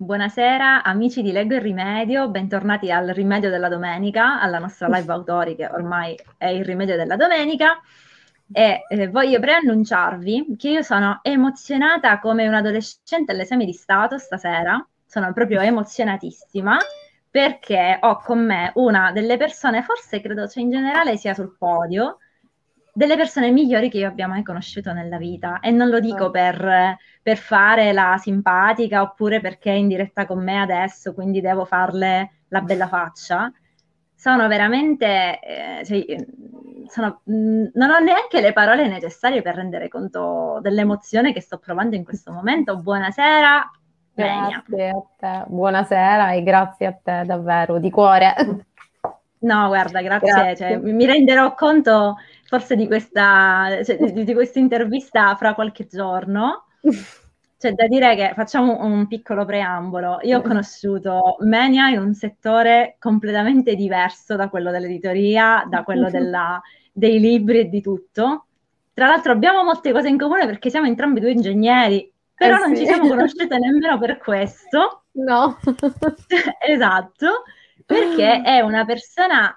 Buonasera amici di Leggo il Rimedio, bentornati al Rimedio della Domenica, alla nostra live autori che ormai è il Rimedio della Domenica. E eh, voglio preannunciarvi che io sono emozionata come un adolescente all'esame di Stato stasera, sono proprio emozionatissima perché ho con me una delle persone, forse credo cioè in generale sia sul podio, delle persone migliori che io abbia mai conosciuto nella vita e non lo dico oh. per, per, fare la simpatica oppure perché è in diretta con me adesso, quindi devo farle la bella faccia. Sono veramente, eh, cioè, sono, mh, mm, non ho neanche le parole necessarie per rendere conto dell'emozione che sto provando in questo momento. Buonasera. Grazie a te, buonasera e grazie a te davvero, di cuore. No, guarda, grazie. grazie. Cioè, mi renderò conto forse di questa, cioè, di, di questa intervista fra qualche giorno. C'è da dire che facciamo un piccolo preambolo. Io ho conosciuto Menia in un settore completamente diverso da quello dell'editoria, da quello della, dei libri e di tutto. Tra l'altro abbiamo molte cose in comune perché siamo entrambi due ingegneri, però eh non sì. ci siamo conosciute nemmeno per questo. No. esatto, perché è una persona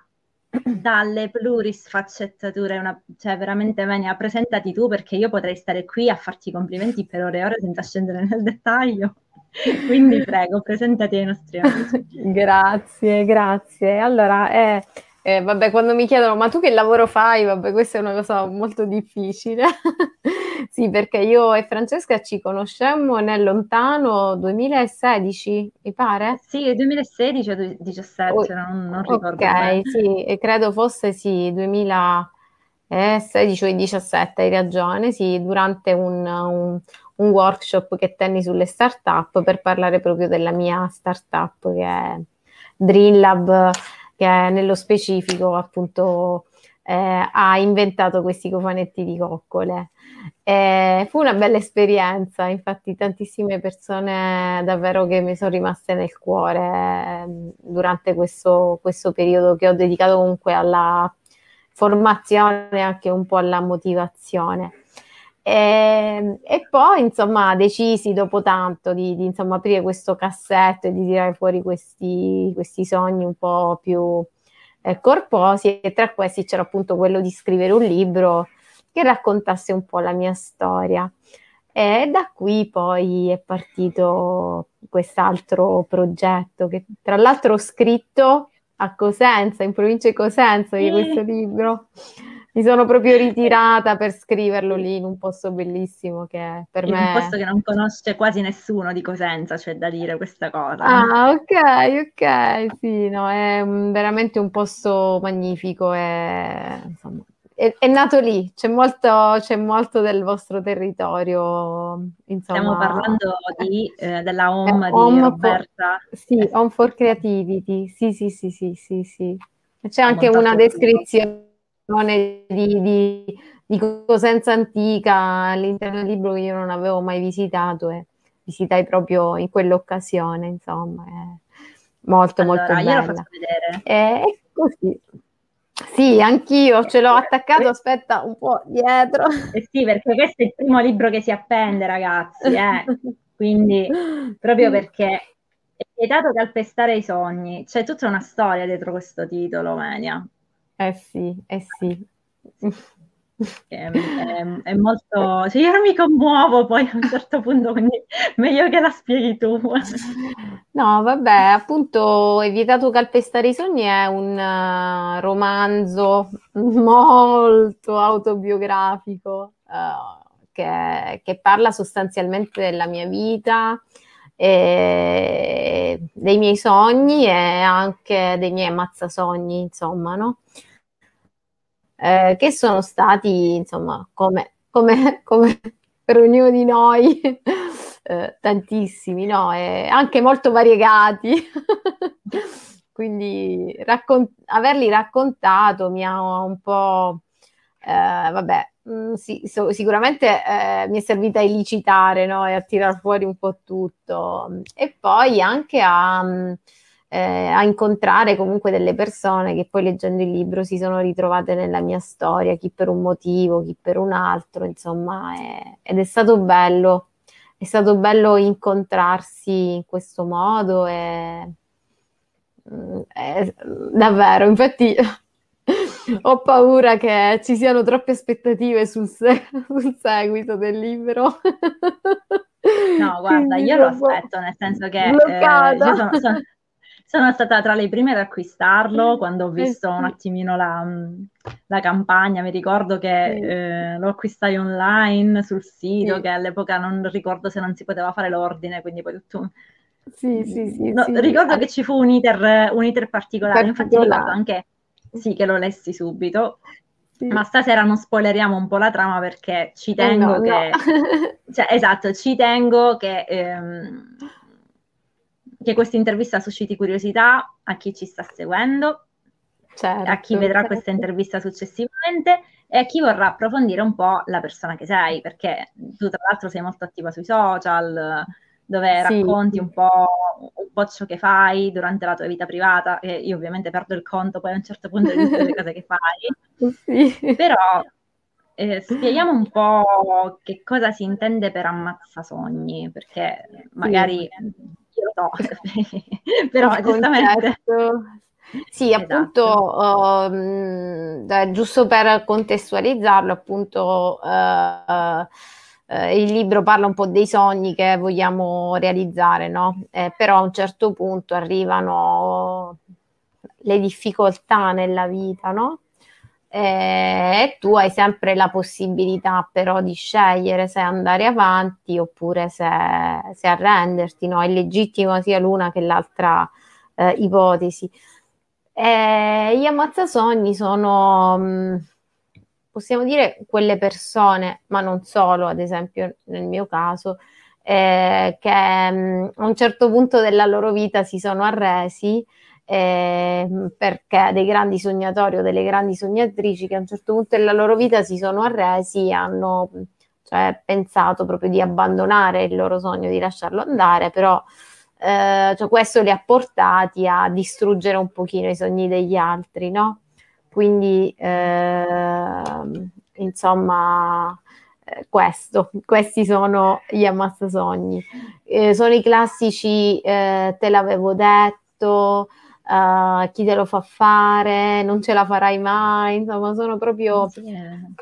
dalle pluris sfaccettature, una, cioè veramente Venia, presentati tu perché io potrei stare qui a farti complimenti per ore e ore senza scendere nel dettaglio. Quindi prego, presentati ai nostri amici. grazie, grazie. Allora, eh, eh, vabbè, quando mi chiedono, ma tu che lavoro fai? Vabbè, questa è una cosa molto difficile. sì, perché io e Francesca ci conoscemmo nel lontano 2016, mi pare? Sì, 2016 o 2017, oh, non, non ricordo. Ok, sì, e credo fosse sì, 2016 o 2017, hai ragione, sì, durante un, un, un workshop che tenni sulle startup per parlare proprio della mia startup che è Dream Lab che nello specifico appunto eh, ha inventato questi cofanetti di coccole. Eh, fu una bella esperienza, infatti tantissime persone davvero che mi sono rimaste nel cuore eh, durante questo, questo periodo che ho dedicato comunque alla formazione e anche un po' alla motivazione. E, ehm, e, poi, insomma, decisi dopo tanto di, di insomma, aprire questo cassetto e di tirare fuori questi, questi sogni un po' più eh, corposi e tra questi c'era appunto quello di scrivere un libro che raccontasse un po' la mia storia. E da qui poi è partito quest'altro progetto che tra l'altro ho scritto a Cosenza, in provincia di Cosenza, di questo libro mi sono proprio ritirata per scriverlo lì in un posto bellissimo che per in me... un posto che non conosce quasi nessuno di Cosenza, c'è da dire questa cosa. Ah, ok, ok, sì, no, è veramente un posto magnifico e insomma, è, è, nato lì, c'è molto, c'è molto, del vostro territorio. Insomma. Stiamo parlando di, eh, della home eh, di home Roberta. For, sì, Home for Creativity, sì, sì, sì, sì, sì, sì. C'è anche una descrizione di, di, di Cosenza Antica all'interno del libro che io non avevo mai visitato e visitai proprio in quell'occasione, insomma, molto allora, molto bella. Io lo faccio vedere. È così. Sì, anch'io ce l'ho attaccato, aspetta un po' dietro. Eh sì, perché questo è il primo libro che si appende, ragazzi, eh. quindi proprio perché è vietato calpestare i sogni. C'è tutta una storia dietro questo titolo, Menia. Eh sì, eh sì. È, è, è, molto... Cioè io mi commuovo poi a un certo punto, quindi meglio che la spieghi tu. No, vabbè, appunto, È vietato calpestare i sogni è un uh, romanzo molto autobiografico uh, che, che, parla sostanzialmente della mia vita, e dei miei sogni e anche dei miei ammazzasogni, insomma, no? Eh, che sono stati, insomma, come, come, come per ognuno di noi, eh, tantissimi, no? E anche molto variegati. Quindi raccon- averli raccontato mi ha un po', eh, vabbè, mh, mm, sì, so, sicuramente eh, mi è servita a elicitare no? e a tirar fuori un po' tutto. E poi anche a... Mh, mm, eh, a incontrare comunque delle persone che poi leggendo il libro si sono ritrovate nella mia storia, chi per un motivo, chi per un altro, insomma, è, ed è stato bello. è stato bello incontrarsi in questo modo e, mm, è, davvero, infatti ho paura che ci siano troppe aspettative sul, se- sul seguito del libro. No, guarda, io lo aspetto, nel senso che eh, io sono, sono, sono, stata tra le prime ad acquistarlo quando ho eh visto eh sì. un attimino la, la, campagna. Mi ricordo che sì. eh, lo acquistai online sul sito, sì. che all'epoca non ricordo se non si poteva fare l'ordine, quindi poi tutto... Sì, sì, sì. No, ricordo che ci fu un iter, un iter particolare, particolare, infatti ricordo anche sì, che lo lessi subito. Sì. Ma stasera non spoileriamo un po' la trama perché ci tengo no, che... No. cioè, esatto, ci tengo che, ehm, che questa intervista susciti curiosità a chi ci sta seguendo, certo, a chi vedrà certo. questa intervista successivamente e a chi vorrà approfondire un po' la persona che sei, perché tu tra l'altro sei molto attiva sui social, dove sì. racconti un po', un po', ciò che fai durante la tua vita privata, e io ovviamente perdo il conto poi a un certo punto di tutte le cose che fai, sì. però eh, spieghiamo un po' che cosa si intende per ammazza sogni, perché magari sì. Io lo so, però giustamente... Sì, esatto. appunto, uh, giusto per contestualizzarlo, appunto, uh, uh, il libro parla un po' dei sogni che vogliamo realizzare, no? Eh, però a un certo punto arrivano le difficoltà nella vita, no? Eh, e tu hai sempre la possibilità però di scegliere se andare avanti oppure se, se arrenderti, no? È legittimo sia l'una che l'altra eh, ipotesi. Eh, gli ammazzasogni sono... Mm, possiamo dire quelle persone, ma non solo, ad esempio nel mio caso, eh, che mh, mm, a un certo punto della loro vita si sono arresi eh, perché dei grandi sognatori o delle grandi sognatrici che a un certo punto della loro vita si sono arresi e hanno cioè, pensato proprio di abbandonare il loro sogno, di lasciarlo andare, però eh, cioè, questo li ha portati a distruggere un pochino i sogni degli altri, no? Quindi, eh, insomma, questo, questi sono gli ammazzasogni. Eh, sono i classici eh, te l'avevo detto, uh, chi te lo fa fare, non ce la farai mai, insomma, sono proprio... Sì,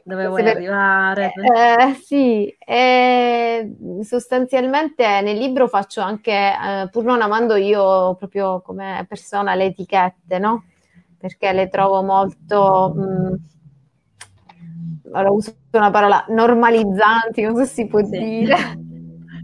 dove vuoi per... arrivare? Eh, sì, e sostanzialmente nel libro faccio anche, eh, pur non amando io proprio come persona le etichette, no? perché le trovo molto, mh, mm, allora uso una parola, normalizzanti, non so se si può sì. dire.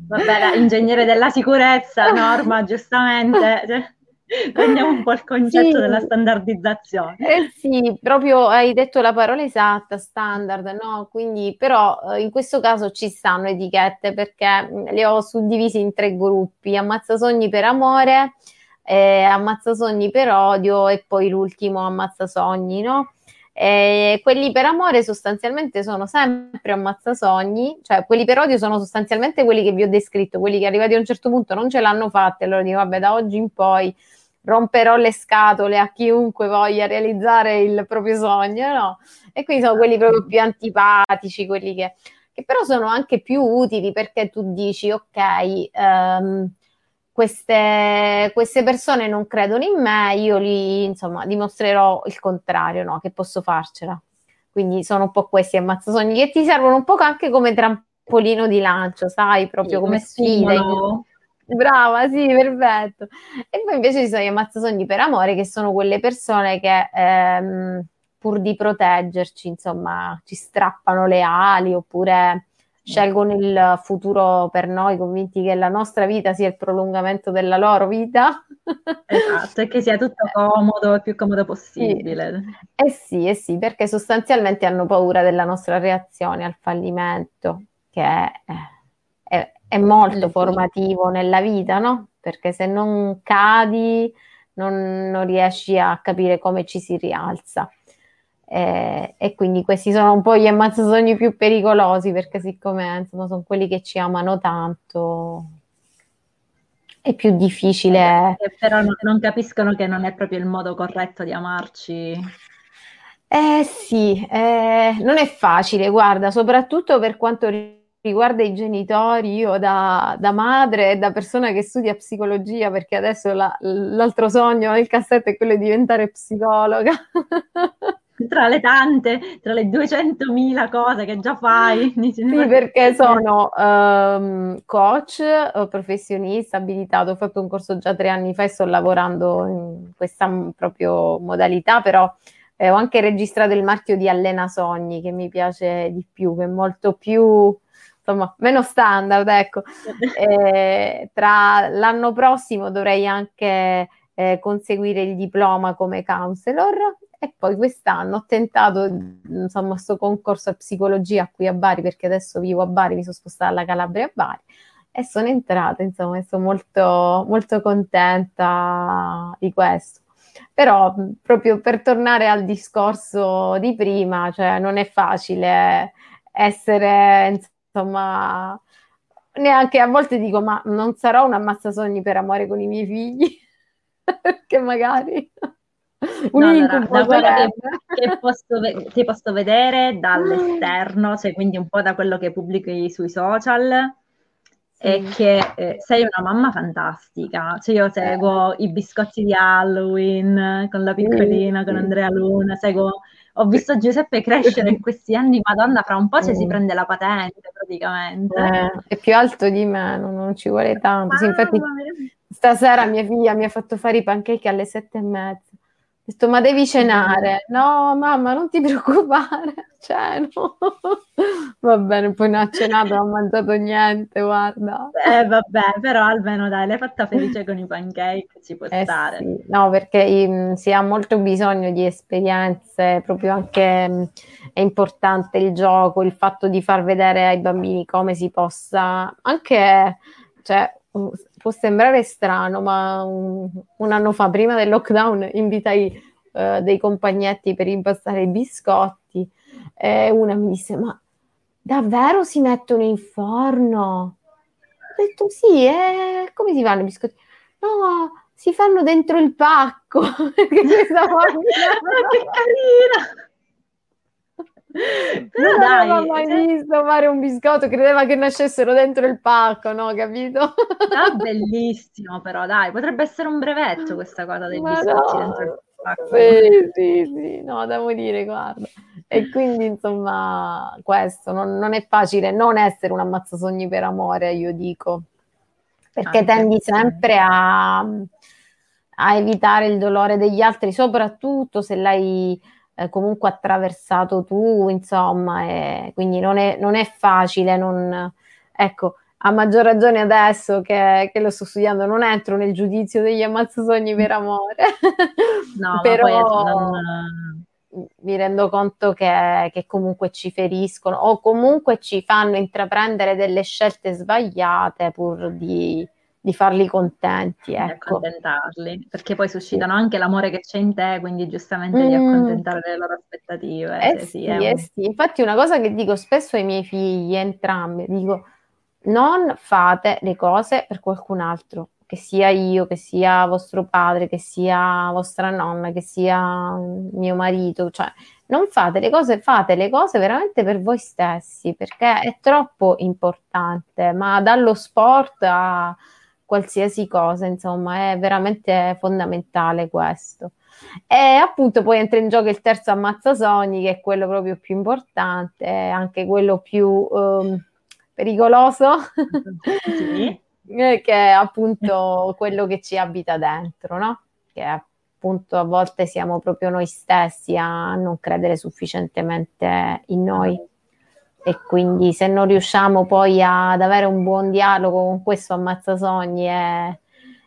Vabbè, ingegnere della sicurezza, norma, giustamente. Prendiamo un po' il concetto sì. della standardizzazione. Eh sì, proprio hai detto la parola esatta, standard, no? Quindi, però eh, in questo caso ci stanno etichette perché mm, le ho suddivise in tre gruppi, ammazza sogni per amore, eh, Ammazza Sogni per odio e poi l'ultimo Ammazza Sogni, no? Eh, quelli per amore sostanzialmente sono sempre ammazzasogni, cioè quelli per odio sono sostanzialmente quelli che vi ho descritto, quelli che arrivati a un certo punto non ce l'hanno fatta e allora dico vabbè da oggi in poi romperò le scatole a chiunque voglia realizzare il proprio sogno, no? E quindi sono quelli proprio più antipatici, quelli che, che però sono anche più utili perché tu dici ok, um, queste, queste, persone non credono in me, io li, insomma, dimostrerò il contrario, no? Che posso farcela. Quindi sono un po' questi ammazzasogni che ti servono un po' anche come trampolino di lancio, sai, proprio sì, come, sfida. Brava, sì, perfetto. E poi invece ci sono gli ammazzasogni per amore, che sono quelle persone che ehm, pur di proteggerci, insomma, ci strappano le ali oppure scelgono il futuro per noi, convinti che la nostra vita sia il prolungamento della loro vita. Esatto, e che sia tutto comodo, il più comodo possibile. Sì. Eh sì, eh sì, perché sostanzialmente hanno paura della nostra reazione al fallimento, che è, è, è molto formativo nella vita, no? Perché se non cadi non, non riesci a capire come ci si rialza. Eh, e quindi questi sono un po' gli ammazzasogni più pericolosi perché siccome insomma, sono quelli che ci amano tanto è più difficile eh, però non, non, capiscono che non è proprio il modo corretto di amarci eh sì eh, non è facile guarda soprattutto per quanto riguarda i genitori, io da, da, madre e da persona che studia psicologia, perché adesso la, l'altro sogno nel cassetto è quello di diventare psicologa. tra le tante, tra le 200.000 cose che già fai. Sì, perché sono um, coach, eh, professionista, abilitato, ho fatto un corso già tre anni fa e sto lavorando in questa proprio modalità, però eh, ho anche registrato il marchio di Allena Sogni, che mi piace di più, che è molto più insomma, meno standard, ecco. Eh, tra l'anno prossimo dovrei anche eh, conseguire il diploma come counselor e poi quest'anno ho tentato insomma questo concorso a psicologia qui a Bari perché adesso vivo a Bari, mi sono spostata alla Calabria a Bari e sono entrata, insomma, sono molto, molto contenta di questo. Però proprio per tornare al discorso di prima, cioè non è facile essere insomma neanche a volte dico ma non sarò un ammazzasogni per amore con i miei figli che magari un no, allora, da quello che, che, posso, che, posso, vedere dall'esterno, cioè quindi un po' da quello che pubblichi sui social, è che eh, sei una mamma fantastica. Cioè io seguo i biscotti di Halloween con la piccolina, con Andrea Luna, seguo ho visto Giuseppe crescere in questi anni, madonna, fra un po' ci si prende la patente praticamente. Eh, è più alto di me, non, non ci vuole tanto. Sì, infatti, stasera mia figlia mi ha fatto fare i pancake alle sette e mezza detto, ma devi cenare. No, mamma, non ti preoccupare, ceno. Va bene, poi non ha cenato, non ha mangiato niente, guarda. Eh, vabbè, però almeno dai, l'hai fatta felice con i pancake, ci può eh, stare. Sì. No, perché mh, si ha molto bisogno di esperienze, proprio anche mh, è importante il gioco, il fatto di far vedere ai bambini come si possa, anche, cioè, può sembrare strano, ma un, un anno fa, prima del lockdown, invitai uh, dei compagnetti per impastare i biscotti e una mi disse, ma davvero si mettono in forno? Ho detto sì, e come si fanno i biscotti? No, si fanno dentro il pacco. Perché questa che carina! Non dai, aveva mai cioè... visto fare un biscotto, credeva che nascessero dentro il pacco, no? Capito? Ah, bellissimo, però dai, potrebbe essere un brevetto questa cosa dei Ma biscotti no. dentro il pacco. Sì, sì, sì, no, devo dire, guarda. E quindi, insomma, questo, non, non è facile non essere un ammazzasogni per amore, io dico, perché Anche tendi sempre a, a evitare il dolore degli altri, soprattutto se l'hai eh, comunque attraversato tu, insomma, e quindi non è, non è facile, non, ecco, a maggior ragione adesso che, che, lo sto studiando, non entro nel giudizio degli ammazzasogni per amore, no, però non... mi rendo conto che, che, comunque ci feriscono o comunque ci fanno intraprendere delle scelte sbagliate pur di, di farli contenti, ecco. accontentarli, perché poi suscitano anche l'amore che c'è in te, quindi giustamente mm. di accontentare le loro aspettative. Eh cioè, sì, sì, eh un... sì, infatti una cosa che dico spesso ai miei figli, entrambi, dico non fate le cose per qualcun altro, che sia io, che sia vostro padre, che sia vostra nonna, che sia mio marito, cioè non fate le cose, fate le cose veramente per voi stessi, perché è troppo importante, ma dallo sport a qualsiasi cosa, insomma, è veramente fondamentale questo. E appunto poi entra in gioco il terzo ammazzasogni, che è quello proprio più importante, anche quello più um, pericoloso, sì. che è appunto quello che ci abita dentro, no? Che appunto a volte siamo proprio noi stessi a non credere sufficientemente in noi e quindi se non riusciamo poi ad avere un buon dialogo con questo ammazzasogni e,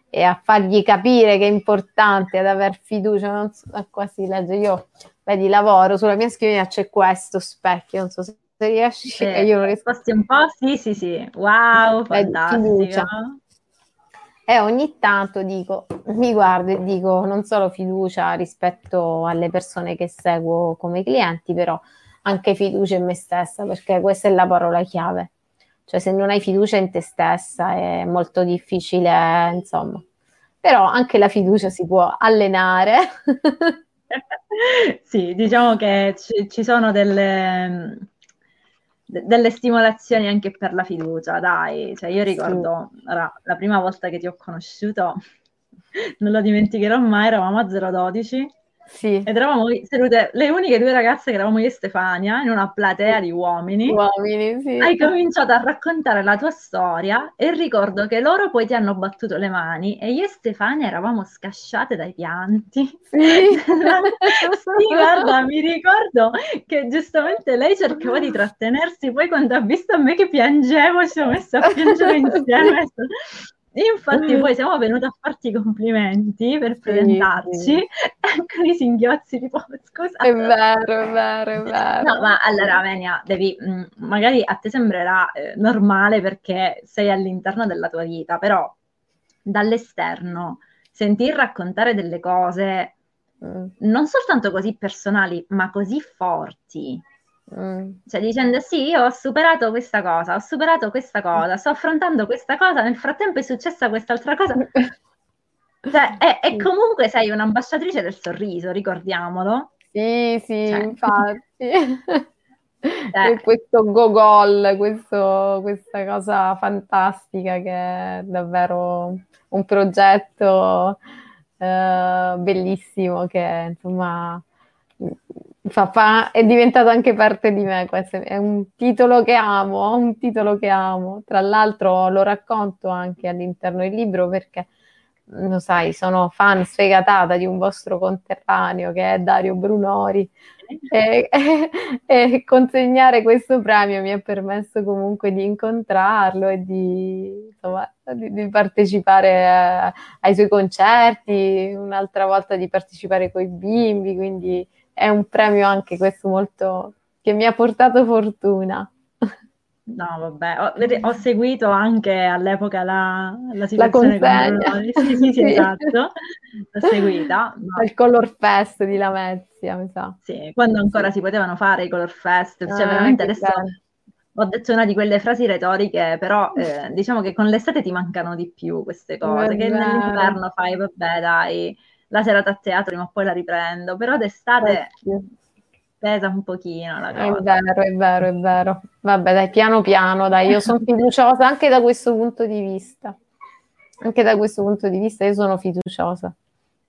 e a fargli capire che è importante ad aver fiducia, non so, qua si legge io, vedi, lavoro, sulla mia scrivania c'è questo specchio, non so se riesci, sì, io non riesco. un po', sì, sì, sì, wow, fantastico. E ogni tanto dico, mi guardo e dico non solo fiducia rispetto alle persone che seguo come clienti, però anche fiducia in me stessa, perché questa è la parola chiave. Cioè, se non hai fiducia in te stessa è molto difficile, insomma. Però anche la fiducia si può allenare. sì, diciamo che ci, ci sono delle, de- delle stimolazioni anche per la fiducia, dai. Cioè, io ricordo sì. ora, la prima volta che ti ho conosciuto, non lo dimenticherò mai, eravamo a 012 sì. Ed eravamo sedute le uniche due ragazze che eravamo io e Stefania in una platea di uomini. Uomini, sì. Hai cominciato a raccontare la tua storia e ricordo che loro poi ti hanno battuto le mani e io e Stefania eravamo scasciate dai pianti. Sì, sì guarda, mi ricordo che giustamente lei cercava di trattenersi, poi quando ha visto me che piangevo ci siamo messe a piangere insieme. Infatti poi siamo venuti a farti i complimenti per presentarci sì, sì. e con i singhiozzi tipo scusa. È vero, è vero, è vero. No, ma allora Venia, devi, mm, magari a te sembrerà eh, normale perché sei all'interno della tua vita, però dall'esterno sentir raccontare delle cose mm. non soltanto così personali, ma così forti, Mm. Cioè dicendo sì, io ho superato questa cosa, ho superato questa cosa, sto affrontando questa cosa, nel frattempo è successa quest'altra cosa. Cioè, e, e comunque sei un'ambasciatrice del sorriso, ricordiamolo. Sì, sì, cioè. infatti. Eh. questo gogol, questo, questa cosa fantastica che è davvero un progetto eh, bellissimo che insomma fa, è diventato anche parte di me. Questo è un titolo che amo, un titolo che amo. Tra l'altro lo racconto anche all'interno del libro perché, lo sai, sono fan sfegatata di un vostro conterraneo che è Dario Brunori. E, e, e, consegnare questo premio mi ha permesso comunque di incontrarlo e di, insomma, di, di partecipare a, ai suoi concerti, un'altra volta di partecipare con i bimbi, quindi è un premio anche questo molto che mi ha portato fortuna. No, vabbè, ho, ho, seguito anche all'epoca la, la situazione la consegna. Sì, sì, sì, esatto, l'ho seguita. No. Il Color Fest di Lamezia, mi sa. Sì, quando ancora si potevano fare i Color Fest, cioè ah, veramente adesso bello. ho detto una di quelle frasi retoriche, però eh, diciamo che con l'estate ti mancano di più queste cose, che nell'inverno fai, vabbè dai, la serata a teatro prima o poi la riprendo, però d'estate pesa un pochino la cosa. È vero, è vero, è vero. Vabbè, dai, piano piano, dai, io sono fiduciosa anche da questo punto di vista. Anche da questo punto di vista io sono fiduciosa.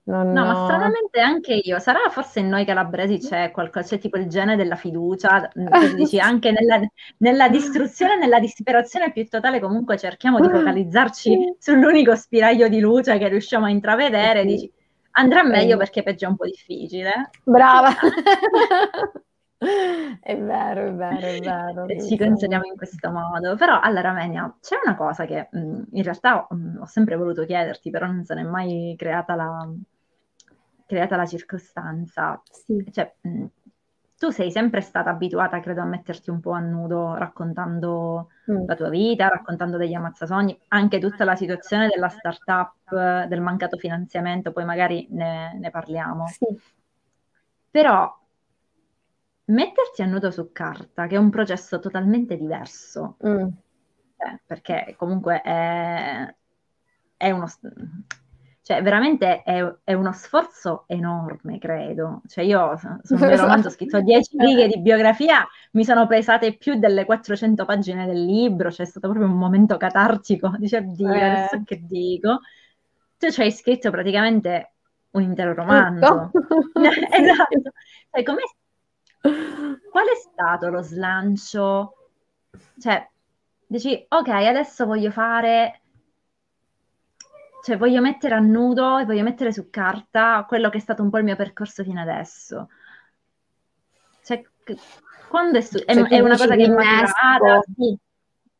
Non, no, ma stranamente anche io, sarà forse in noi calabresi c'è qualcosa, c'è tipo il gene della fiducia, dici, anche nella, nella, distruzione, nella disperazione più totale comunque cerchiamo di focalizzarci sull'unico spiraglio di luce che riusciamo a intravedere, dici Andrà meglio perché peggio è un po' difficile. Brava. è vero, è vero, è vero. Ci consideriamo in questo modo. Però, allora, Menia, c'è una cosa che mh, in realtà mh, ho sempre voluto chiederti, però non se n'è mai creata la, creata la circostanza. Sì. Cioè, mh, tu sei sempre stata abituata, credo, a metterti un po' a nudo raccontando mm. la tua vita, raccontando degli ammazzasogni, anche tutta la situazione della startup, del mancato finanziamento, poi magari ne, ne parliamo. Sì. Però metterti a nudo su carta, che è un processo totalmente diverso, mm. eh, perché comunque è, è uno cioè, veramente è, è, uno sforzo enorme, credo. Cioè, io sul mio romanzo ho scritto 10 righe di biografia, mi sono pesate più delle 400 pagine del libro, cioè è stato proprio un momento catartico. Dice, Dio, eh. adesso che dico? Tu ci hai scritto praticamente un intero romanzo. esatto. Cioè, qual è stato lo slancio? Cioè, dici, ok, adesso voglio fare cioè voglio mettere a nudo e voglio mettere su carta quello che è stato un po' il mio percorso fino adesso. Cioè, quando è, è, cioè, è una cosa che è maturata? Sì.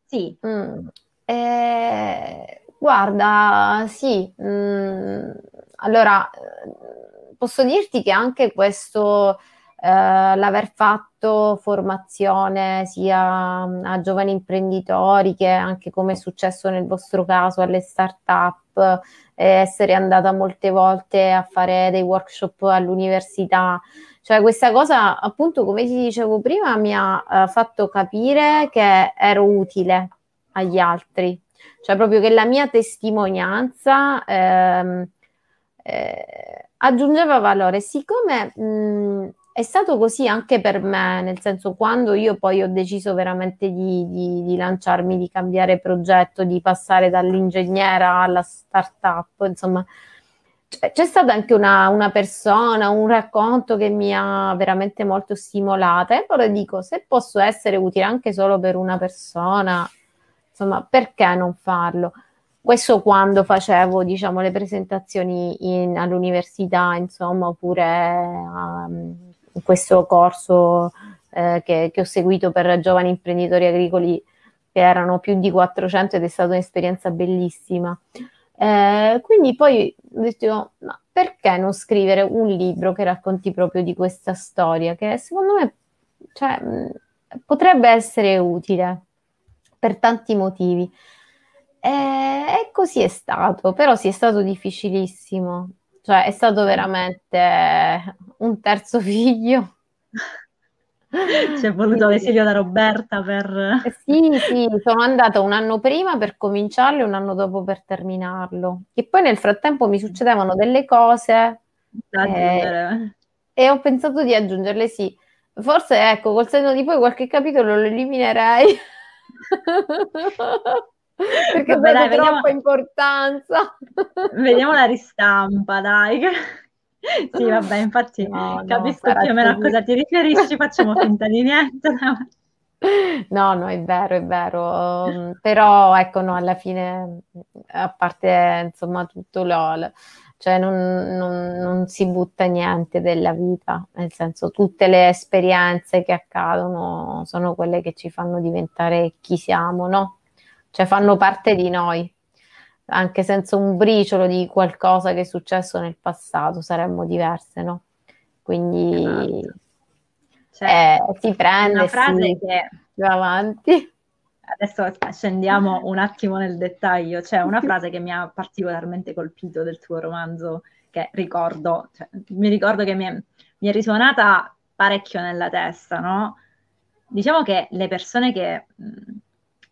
sì. Mm. Eh, guarda, sì. Mm. Allora, posso dirti che anche questo... Uh, l'aver fatto formazione sia a giovani imprenditori che anche come è successo nel vostro caso alle start-up eh, essere andata molte volte a fare dei workshop all'università. Cioè questa cosa, appunto, come ti dicevo prima, mi ha eh, fatto capire che ero utile agli altri, cioè proprio che la mia testimonianza ehm, eh, aggiungeva valore. Siccome mh, è stato così anche per me, nel senso quando io poi ho deciso veramente di, di, di lanciarmi, di cambiare progetto, di passare dall'ingegnera alla startup, insomma, c'è stata anche una, una, persona, un racconto che mi ha veramente molto stimolata e poi dico, se posso essere utile anche solo per una persona, insomma, perché non farlo? Questo quando facevo, diciamo, le presentazioni in, all'università, insomma, oppure um, questo corso eh, che, che ho seguito per giovani imprenditori agricoli che erano più di 400 ed è stata un'esperienza bellissima. Eh, quindi poi ho detto, ma perché non scrivere un libro che racconti proprio di questa storia, che secondo me cioè, potrebbe essere utile per tanti motivi. E, e così è stato, però sì, è stato difficilissimo, cioè è stato veramente un terzo figlio. Ci è voluto l'esilio da Roberta per... Eh sì, sì, sono andata un anno prima per cominciarlo e un anno dopo per terminarlo. E poi nel frattempo mi succedevano delle cose eh, e ho pensato di aggiungerle, sì. Forse, ecco, col senno di poi qualche capitolo lo eliminerei. Perché Vabbè, dai, troppa vediamo... importanza. Vediamo la ristampa, dai. Sì, vabbè, infatti no, capisco no, più o meno a cosa ti riferisci, facciamo finta di niente. No, no, è vero, è vero. Um, però ecco, no, alla fine, a parte insomma tutto l'ol, cioè non, non, non, si butta niente della vita, nel senso tutte le esperienze che accadono sono quelle che ci fanno diventare chi siamo, no? Cioè fanno parte di noi anche senza un briciolo di qualcosa che è successo nel passato, saremmo diverse, no? Quindi esatto. cioè, eh, si prende, una frase si che va avanti. Adesso scendiamo un attimo nel dettaglio. C'è una frase che mi ha particolarmente colpito del tuo romanzo, che ricordo, cioè, mi ricordo che mi è, mi è risuonata parecchio nella testa, no? Diciamo che le persone che,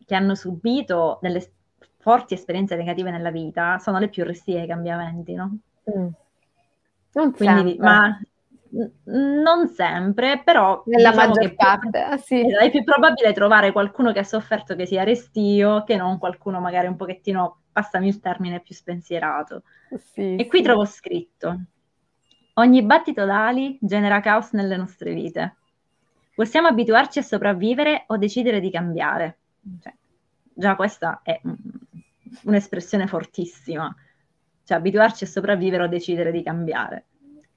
che hanno subito delle forti esperienze negative nella vita sono le più restie ai cambiamenti, no? Mm. Non Quindi, sempre. Ma non sempre, però nella diciamo maggior parte più, sì. è più probabile trovare qualcuno che ha sofferto che sia restio che non qualcuno magari un pochettino, passami il termine, più spensierato. Sì, e qui trovo scritto: ogni battito d'ali genera caos nelle nostre vite. Possiamo abituarci a sopravvivere o decidere di cambiare. Cioè, già questa è un'espressione fortissima, cioè abituarci a sopravvivere o decidere di cambiare.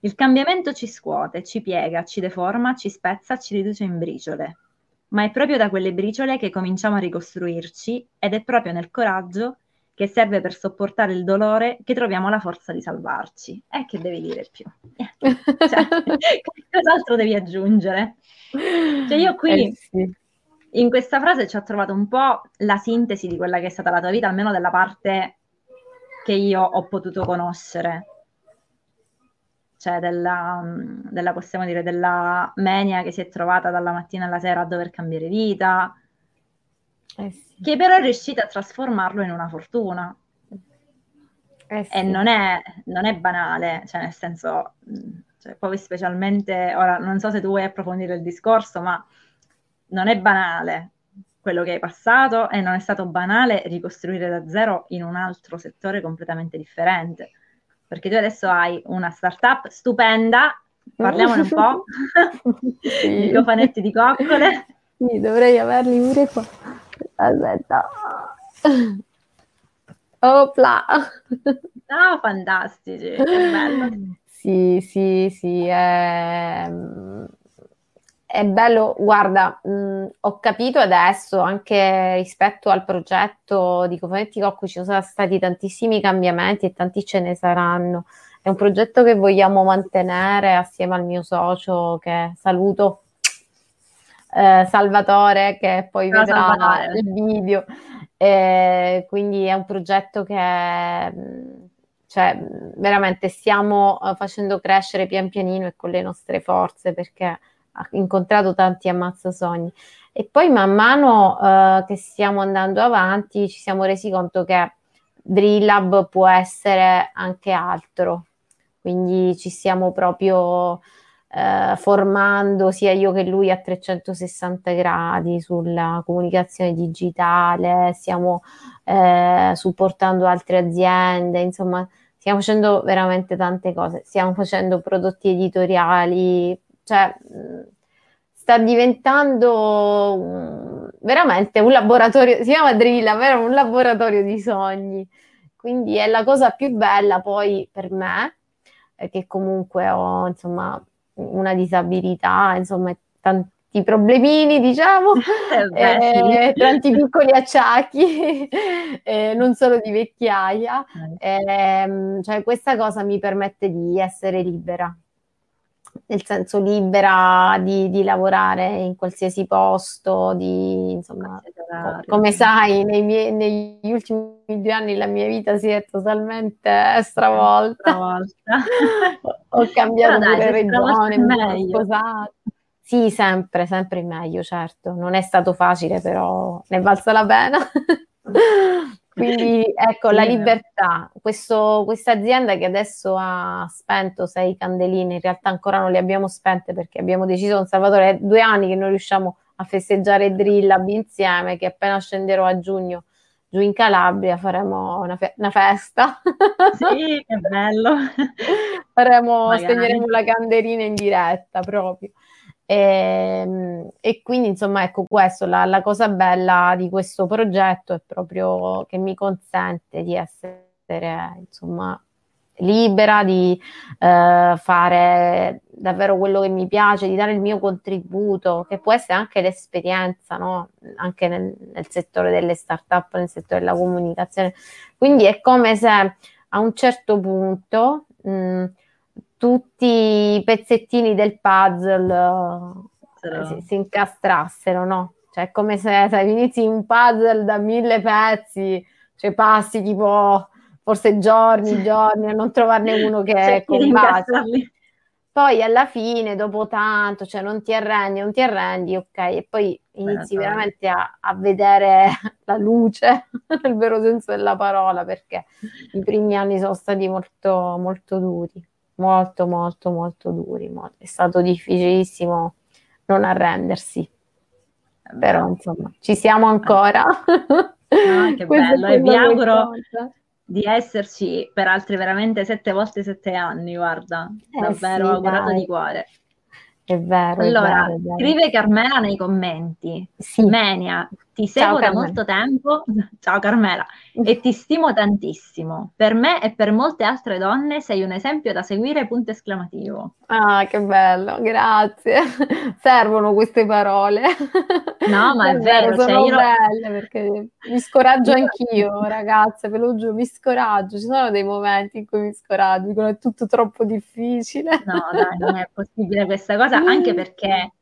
Il cambiamento ci scuote, ci piega, ci deforma, ci spezza, ci riduce in briciole. Ma è proprio da quelle briciole che cominciamo a ricostruirci ed è proprio nel coraggio che serve per sopportare il dolore che troviamo la forza di salvarci. E che devi dire più? cioè, cos'altro devi aggiungere? Cioè io qui eh sì in questa frase ci ho trovato un po' la sintesi di quella che è stata la tua vita, almeno della parte che io ho potuto conoscere. Cioè della, della, possiamo dire, della mania che si è trovata dalla mattina alla sera a dover cambiare vita, eh sì. che però è riuscita a trasformarlo in una fortuna. Eh sì. E non è, non è, banale, cioè nel senso, cioè, poi specialmente, ora non so se tu vuoi approfondire il discorso, ma non è banale quello che hai passato e non è stato banale ricostruire da zero in un altro settore completamente differente. Perché tu adesso hai una startup stupenda, parliamone un po', sì. di cofanetti di coccole. Sì, dovrei averli pure qua. Aspetta. Opla! No, fantastici. Sì, sì, sì, è è bello, guarda, mh, mm, ho capito adesso anche rispetto al progetto di Cofanetti Cocco ci sono stati tantissimi cambiamenti e tanti ce ne saranno. È un progetto che vogliamo mantenere assieme al mio socio che saluto, eh, Salvatore, che poi Ciao, vedrà Salvatore. il video. Eh, quindi è un progetto che mm, cioè, veramente stiamo uh, facendo crescere pian pianino e con le nostre forze perché incontrato tanti ammazzasogni. E poi man mano uh, che stiamo andando avanti ci siamo resi conto che Drillab può essere anche altro, quindi ci stiamo proprio eh, formando sia io che lui a 360 gradi sulla comunicazione digitale, stiamo eh, supportando altre aziende, insomma, stiamo facendo veramente tante cose, stiamo facendo prodotti editoriali, cioè sta diventando veramente un laboratorio, si chiama Drilla, vero? Un laboratorio di sogni. Quindi è la cosa più bella poi per me, eh, che comunque ho insomma una disabilità, insomma tanti problemini, diciamo, eh eh, tanti piccoli acciacchi, eh, non solo di vecchiaia. Eh. Ehm, cioè questa cosa mi permette di essere libera nel senso libera di, di, lavorare in qualsiasi posto, di, insomma, co- come sai, miei, negli ultimi due anni la mia vita si è totalmente stravolta. stravolta. Ho cambiato dai, pure regione, mi sono sposata. Sì, sempre, sempre meglio, certo. Non è stato facile, però ne è valsa la pena. Quindi ecco la libertà, questa azienda che adesso ha spento sei candeline, in realtà ancora non le abbiamo spente perché abbiamo deciso con Salvatore, è due anni che non riusciamo a festeggiare Drillab insieme, che appena scenderò a giugno giù in Calabria faremo una, fe- una festa. Sì, che bello. faremo, spegneremo la candelina in diretta proprio. E, ehm, e, quindi, insomma, ecco questo, la, la, cosa bella di questo progetto è proprio che mi consente di essere, insomma, libera, di eh, fare davvero quello che mi piace, di dare il mio contributo, che può essere anche l'esperienza, no? anche nel, nel settore delle start-up, nel settore della comunicazione. Quindi è come se a un certo punto... Mh, tutti i pezzettini del puzzle uh, si, si, incastrassero, no? Cioè, è come se sai, inizi un puzzle da mille pezzi, cioè passi tipo forse giorni, giorni a non trovarne uno che cioè, è combacia. Poi alla fine, dopo tanto, cioè non ti arrendi, non ti arrendi, ok, e poi inizi Beh, veramente a, a, vedere la luce, nel vero senso della parola, perché i primi anni sono stati molto, molto duri molto molto molto duri, molto. è stato difficilissimo non arrendersi, però insomma ci siamo ancora. Ah, che bello e vi auguro di esserci per altri veramente sette volte sette anni, guarda, eh davvero sì, augurato dai. di cuore. È vero. Allora, è vero, è vero. scrive Carmela nei commenti. Sì. Menia, ti seguo Ciao, da molto tempo. Ciao Carmela. E ti stimo tantissimo. Per me e per molte altre donne sei un esempio da seguire, punto esclamativo. Ah, che bello, grazie. Servono queste parole. No, ma è, è vero. Sono cioè, io... belle perché mi scoraggio io... anch'io, ragazze, ve lo giuro, mi scoraggio. Ci sono dei momenti in cui mi scoraggio, dicono è tutto troppo difficile. No, dai, non è possibile questa cosa, anche perché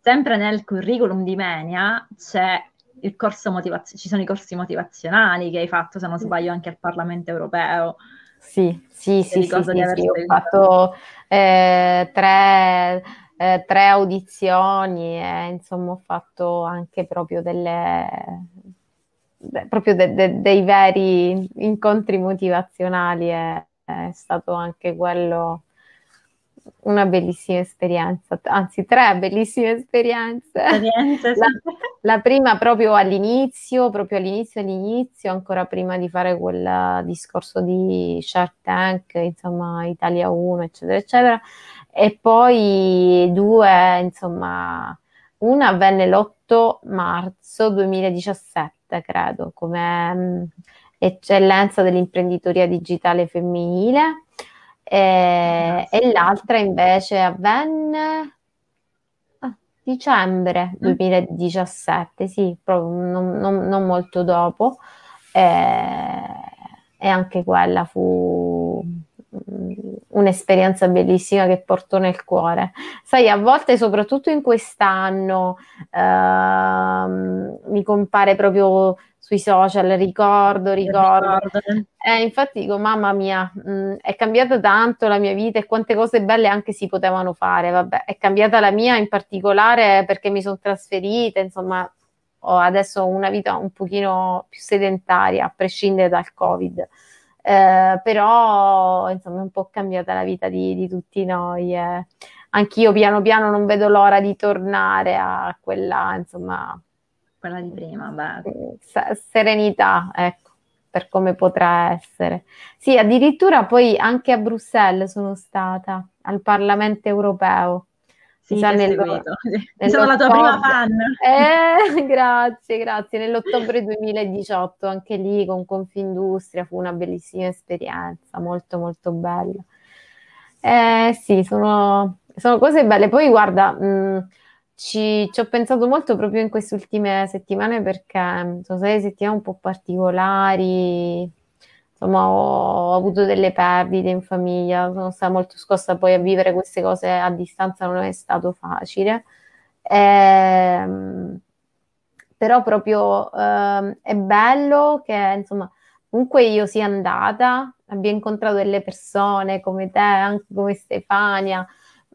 sempre nel curriculum di Menia c'è il corso motivazio- ci sono i corsi motivazionali che hai fatto, se non sbaglio, anche al Parlamento europeo. Sì, sì, sì, sì, sì, sì ho fatto eh, tre, eh, tre, audizioni e insomma ho fatto anche proprio delle proprio de, de, dei veri incontri motivazionali e è stato anche quello una bellissima esperienza, anzi tre bellissime esperienze. esperienze sì. la, la, prima proprio all'inizio, proprio all'inizio, all'inizio, ancora prima di fare quel discorso di Shark Tank, insomma Italia 1, eccetera, eccetera. E poi due, insomma, una avvenne l'8 marzo 2017, credo, come mh, eccellenza dell'imprenditoria digitale femminile e, e l'altra invece avvenne a dicembre 2017, mm. sì, proprio non, non, non molto dopo. E, e anche quella fu un'esperienza bellissima che porto nel cuore. Sai, a volte, soprattutto in quest'anno, ehm, mi compare proprio sui social, ricordo, ricordo. Eh, infatti dico, mamma mia, mh, mm, è cambiata tanto la mia vita e quante cose belle anche si potevano fare. Vabbè, è cambiata la mia in particolare perché mi sono trasferita, insomma, ho adesso una vita un pochino più sedentaria, a prescindere dal Covid. Eh, però insomma è un po' cambiata la vita di, di tutti noi. Eh. anch'io piano piano non vedo l'ora di tornare a quella, insomma, quella di prima, beh. serenità, ecco, per come potrà essere. Sì, addirittura poi anche a Bruxelles sono stata, al Parlamento europeo. Sì, sa, nello, sono la tua prima fan. Eh, grazie, grazie. Nell'ottobre 2018, anche lì con Confindustria, fu una bellissima esperienza, molto molto bella. Eh, sì, sono, sono cose belle. Poi guarda, mh, ci, ci, ho pensato molto proprio in queste ultime settimane perché sono state settimane un po' particolari, insomma ho, ho, avuto delle perdite in famiglia, sono stata molto scossa poi a vivere queste cose a distanza, non è stato facile. Ehm, però proprio eh, è bello che insomma comunque io sia andata, abbia incontrato delle persone come te, anche come Stefania,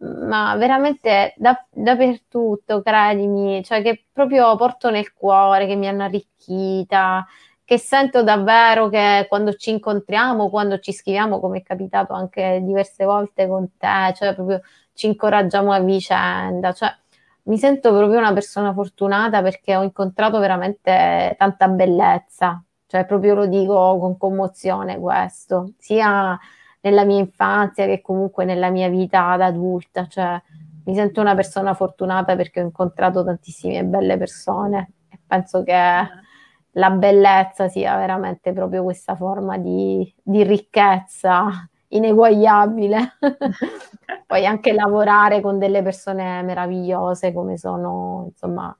ma veramente da, dappertutto, credimi, cioè che proprio porto nel cuore, che mi hanno arricchita, che sento davvero che quando ci incontriamo, quando ci scriviamo, come è capitato anche diverse volte con te, cioè proprio ci incoraggiamo a vicenda, cioè mi sento proprio una persona fortunata perché ho incontrato veramente tanta bellezza, cioè proprio lo dico con commozione questo, sia nella mia infanzia che comunque nella mia vita da adulta, cioè mi sento una persona fortunata perché ho incontrato tantissime belle persone e penso che la bellezza sia veramente proprio questa forma di, di ricchezza ineguagliabile. Poi anche lavorare con delle persone meravigliose come sono, insomma,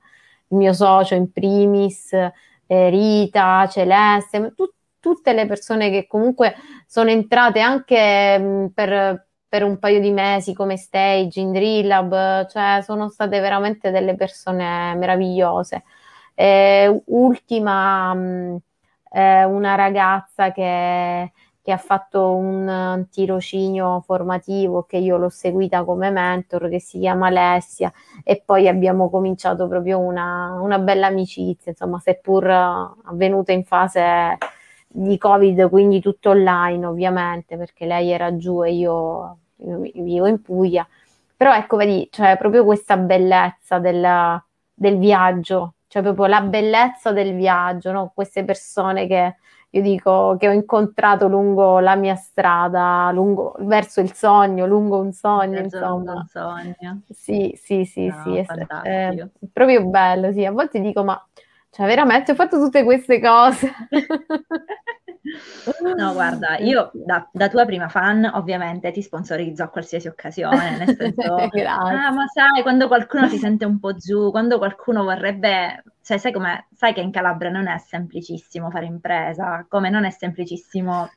il mio socio in primis, eh, Rita, Celeste, tu, tutte le persone che comunque sono entrate anche per, per, un paio di mesi come stage in Drill Lab, cioè sono state veramente delle persone meravigliose. Eh, ultima, eh, una ragazza che, che, ha fatto un tirocinio formativo che io l'ho seguita come mentor, che si chiama Alessia, e poi abbiamo cominciato proprio una, una bella amicizia, insomma, seppur avvenuta in fase di Covid, quindi tutto online ovviamente, perché lei era giù e io, io vivo in Puglia. Però ecco, vedi, cioè proprio questa bellezza del, del viaggio, cioè proprio la bellezza del viaggio, no? Queste persone che io dico che ho incontrato lungo la mia strada, lungo, verso il sogno, lungo un sogno, insomma. Un sogno. Sì, sì, sì, no, sì, è, è, proprio bello, sì. A volte dico, ma cioè veramente ho fatto tutte queste cose. No, guarda, io da, da, tua prima fan ovviamente ti sponsorizzo a qualsiasi occasione, nel senso, ah, ma sai, quando qualcuno si sente un po' giù, quando qualcuno vorrebbe, cioè sai come, sai che in Calabria non è semplicissimo fare impresa, come non è semplicissimo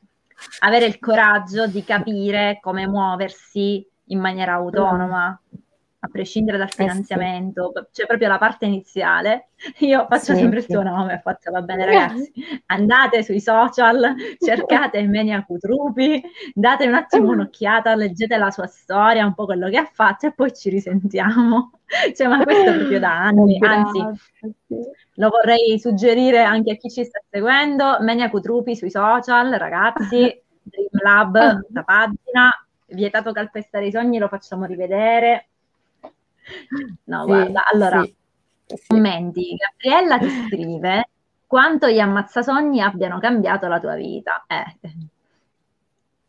avere il coraggio di capire come muoversi in maniera autonoma a prescindere dal finanziamento, eh sì. cioè proprio la parte iniziale, io faccio sì, sempre il tuo nome, faccio va bene ragazzi, andate sui social, cercate Menia Cutrupi, date un attimo un'occhiata, leggete la sua storia, un po' quello che ha fatto e poi ci risentiamo. Cioè, ma questo è proprio da anni, anzi, lo vorrei suggerire anche a chi ci sta seguendo, Menia Cutrupi sui social, ragazzi, Dream Lab, la pagina, vietato calpestare i sogni, lo facciamo rivedere, No, sì, guarda, allora, sì, commenti. Gabriella ti scrive quanto gli ammazzasogni abbiano cambiato la tua vita. Eh.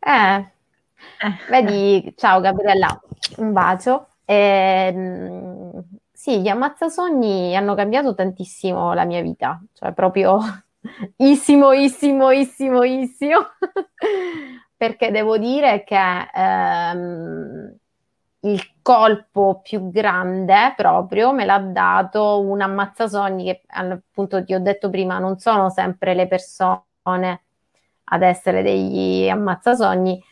Eh. eh. Vedi, ciao Gabriella, un bacio. Eh, sì, gli ammazzasogni hanno cambiato tantissimo la mia vita, cioè proprio issimo, issimo, issimo, issimo, perché devo dire che ehm, il colpo più grande proprio me l'ha dato un ammazzasogni che appunto ti ho detto prima non sono sempre le persone ad essere degli ammazzasogni.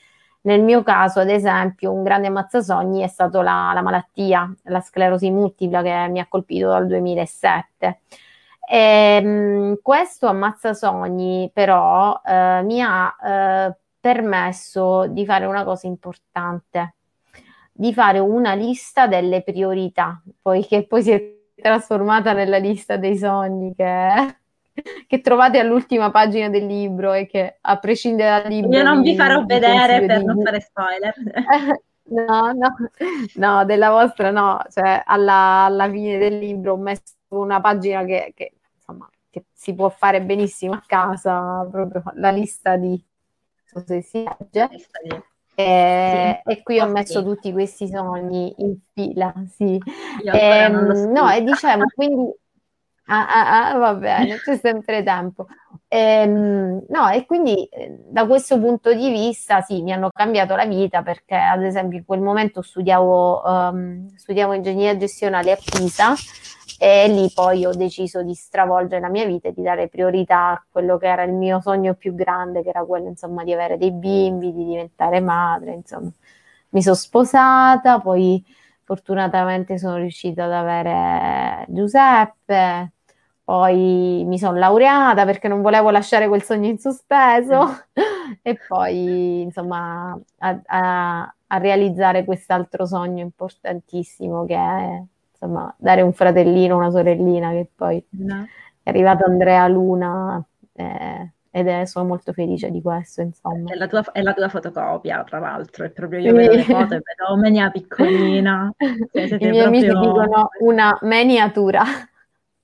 Nel mio caso ad esempio un grande ammazzasogni è stato la, la malattia la sclerosi multipla che mi ha colpito dal 2007 e, ehm, questo ammazzasogni però eh, mi ha eh, permesso di fare una cosa importante di fare una lista delle priorità, poiché poi si è trasformata nella lista dei sogni che, che trovate all'ultima pagina del libro e che a prescindere dal libro... Io non vi farò vedere per di... non fare spoiler. No, no, no, della vostra no, cioè alla, alla fine del libro ho messo una pagina che, che, insomma, che si può fare benissimo a casa, proprio la lista di, non so se si legge, e, sì, e, qui ho messo sì. tutti questi sogni in fila, sì. Ehm, no, e dicevo, quindi Ah, ah, ah, va bene, c'è sempre tempo. Ehm, no, e quindi eh, da questo punto di vista sì, mi hanno cambiato la vita perché ad esempio in quel momento studiavo, um, studiavo ingegneria gestionale a Pisa e lì poi ho deciso di stravolgere la mia vita e di dare priorità a quello che era il mio sogno più grande, che era quello insomma di avere dei bimbi, di diventare madre, insomma. Mi sono sposata, poi fortunatamente sono riuscita ad avere Giuseppe, poi mi sono laureata perché non volevo lasciare quel sogno in sospeso e poi insomma a, a, a, realizzare quest'altro sogno importantissimo che è insomma dare un fratellino, una sorellina che poi no. è arrivato Andrea Luna eh, ed è, sono molto felice di questo insomma. È la tua, è la tua fotocopia tra l'altro, è proprio io vedo le foto e vedo Menia piccolina. Cioè, I miei proprio... amici dicono una miniatura.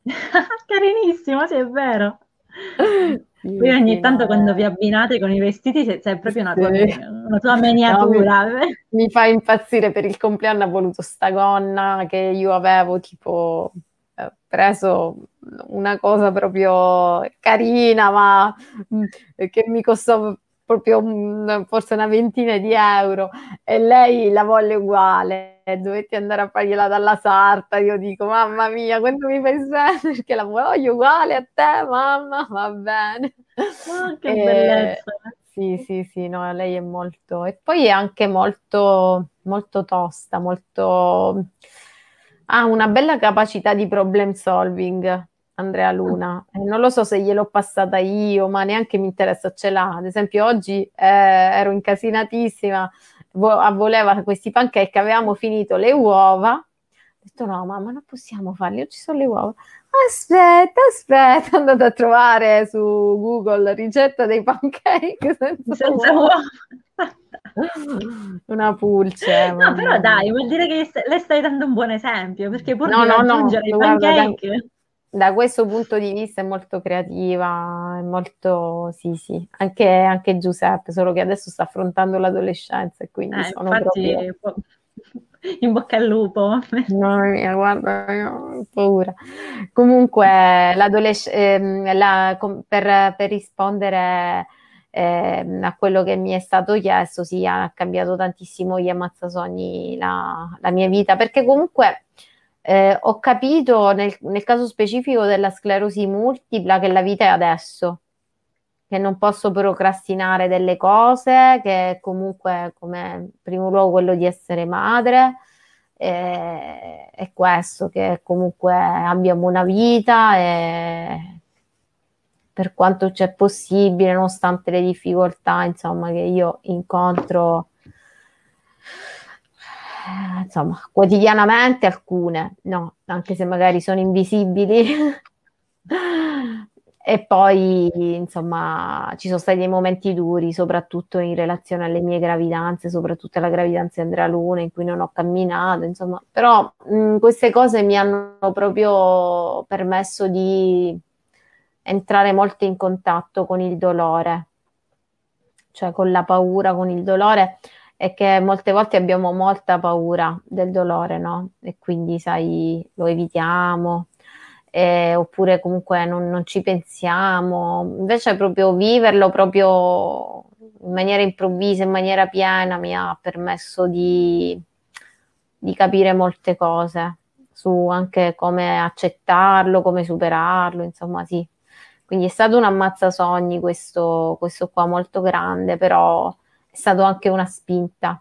Carinissimo, sì, è vero. Poi ogni tanto quando vi abbinate con i vestiti c'è, proprio una tua, una tua miniatura. No, mi, mi, fa impazzire per il compleanno ha voluto sta gonna che io avevo tipo eh, preso una cosa proprio carina ma mm, che mi costò proprio un, forse una ventina di euro e lei la volle uguale. Dovetti andare a fargliela dalla sarta. Io dico mamma mia quanto mi fai bene perché la voglio uguale a te mamma va bene. Oh, che e, bellezza. sì sì sì no lei è molto e poi è anche molto molto tosta molto ha una bella capacità di problem solving Andrea Luna. Eh, non lo so se gliel'ho passata io, ma neanche mi interessa, ce l'ha. Ad esempio, oggi eh, ero incasinatissima, vo- voleva questi pancake, avevamo finito le uova. Ho detto no, mamma, non possiamo farli, oggi sono le uova. Aspetta, aspetta, andate a trovare su Google ricetta dei pancake senza, senza uova. Una pulce. No, però dai, vuol dire che le stai dando un buon esempio, perché pur no, no, raggiungere no, i pancake... Guarda, da questo punto di vista è molto creativa, è molto, sì, sì, anche, anche Giuseppe, solo che adesso sta affrontando l'adolescenza e quindi eh, sono infatti, proprio... In bocca al lupo. No, mia, guarda, ho paura. Comunque, ehm, la, per, per, rispondere eh, a quello che mi è stato chiesto, sì, ha cambiato tantissimo gli ammazzasogni la, la mia vita, perché comunque eh, ho capito nel, nel, caso specifico della sclerosi multipla che la vita è adesso, che non posso procrastinare delle cose, che comunque come primo luogo quello di essere madre, eh, è questo, che comunque abbiamo una vita e per quanto c'è possibile, nonostante le difficoltà, insomma, che io incontro eh, insomma, quotidianamente alcune, no, anche se magari sono invisibili. e poi, insomma, ci sono stati dei momenti duri, soprattutto in relazione alle mie gravidanze, soprattutto alla gravidanza di Andrea Luna, in cui non ho camminato, insomma, però mh, queste cose mi hanno proprio permesso di entrare molto in contatto con il dolore, cioè con la paura, con il dolore è che molte volte abbiamo molta paura del dolore, no? E quindi, sai, lo evitiamo, eh, oppure comunque non, non, ci pensiamo. Invece proprio viverlo proprio in maniera improvvisa, in maniera piena, mi ha permesso di, di capire molte cose su anche come accettarlo, come superarlo, insomma, sì. Quindi è stato un ammazzasogni questo, questo qua molto grande, però è stato anche una spinta,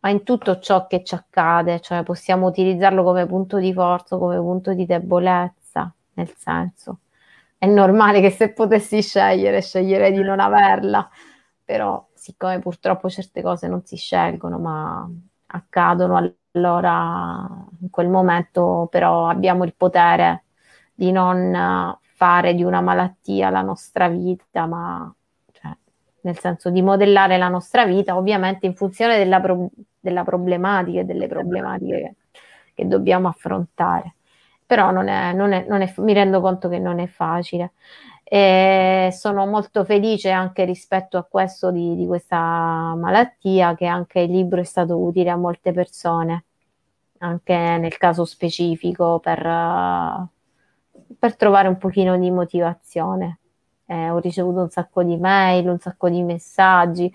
ma in tutto ciò che ci accade, cioè possiamo utilizzarlo come punto di forza, come punto di debolezza, nel senso è normale che se potessi scegliere, sceglierei di non averla, però siccome purtroppo certe cose non si scelgono, ma accadono, allora in quel momento però abbiamo il potere di non fare di una malattia la nostra vita, ma nel senso di modellare la nostra vita, ovviamente in funzione della, pro- della problematica e delle problematiche che, che, dobbiamo affrontare. Però non è, non è, non è, mi rendo conto che non è facile. E sono molto felice anche rispetto a questo di, di questa malattia che anche il libro è stato utile a molte persone, anche nel caso specifico per, per trovare un pochino di motivazione eh, ho ricevuto un sacco di mail, un sacco di messaggi,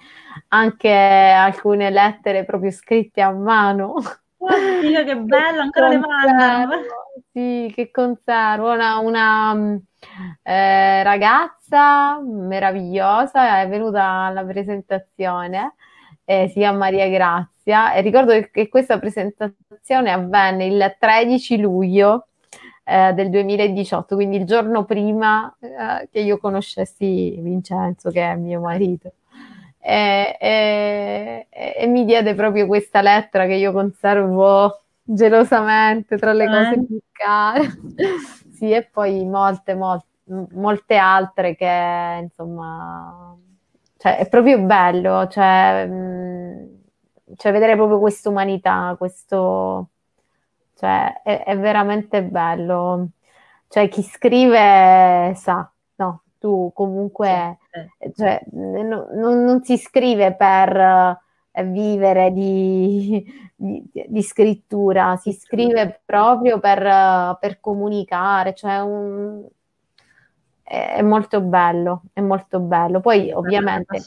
anche alcune lettere proprio scritte a mano. Oddio, che bello, ancora le mandano. Sì, che conservo. Una, una eh, ragazza meravigliosa è venuta alla presentazione, eh, si chiama Maria Grazia, e ricordo che questa presentazione avvenne il 13 luglio eh, del 2018, quindi il giorno prima eh, che io conoscessi Vincenzo, che è mio marito. E, e, e, mi diede proprio questa lettera che io conservo gelosamente tra le cose più care. sì, e poi molte, molte, molte altre che insomma, cioè, è proprio bello, cioè, mh, cioè vedere proprio questa umanità, questo, cioè è, è veramente bello. Cioè chi scrive sa, no, tu comunque, sì. cioè, no, non, non, si scrive per eh, vivere di, di, di, scrittura, si scrive proprio per, per comunicare, cioè un, è, è, molto bello, è molto bello. Poi ovviamente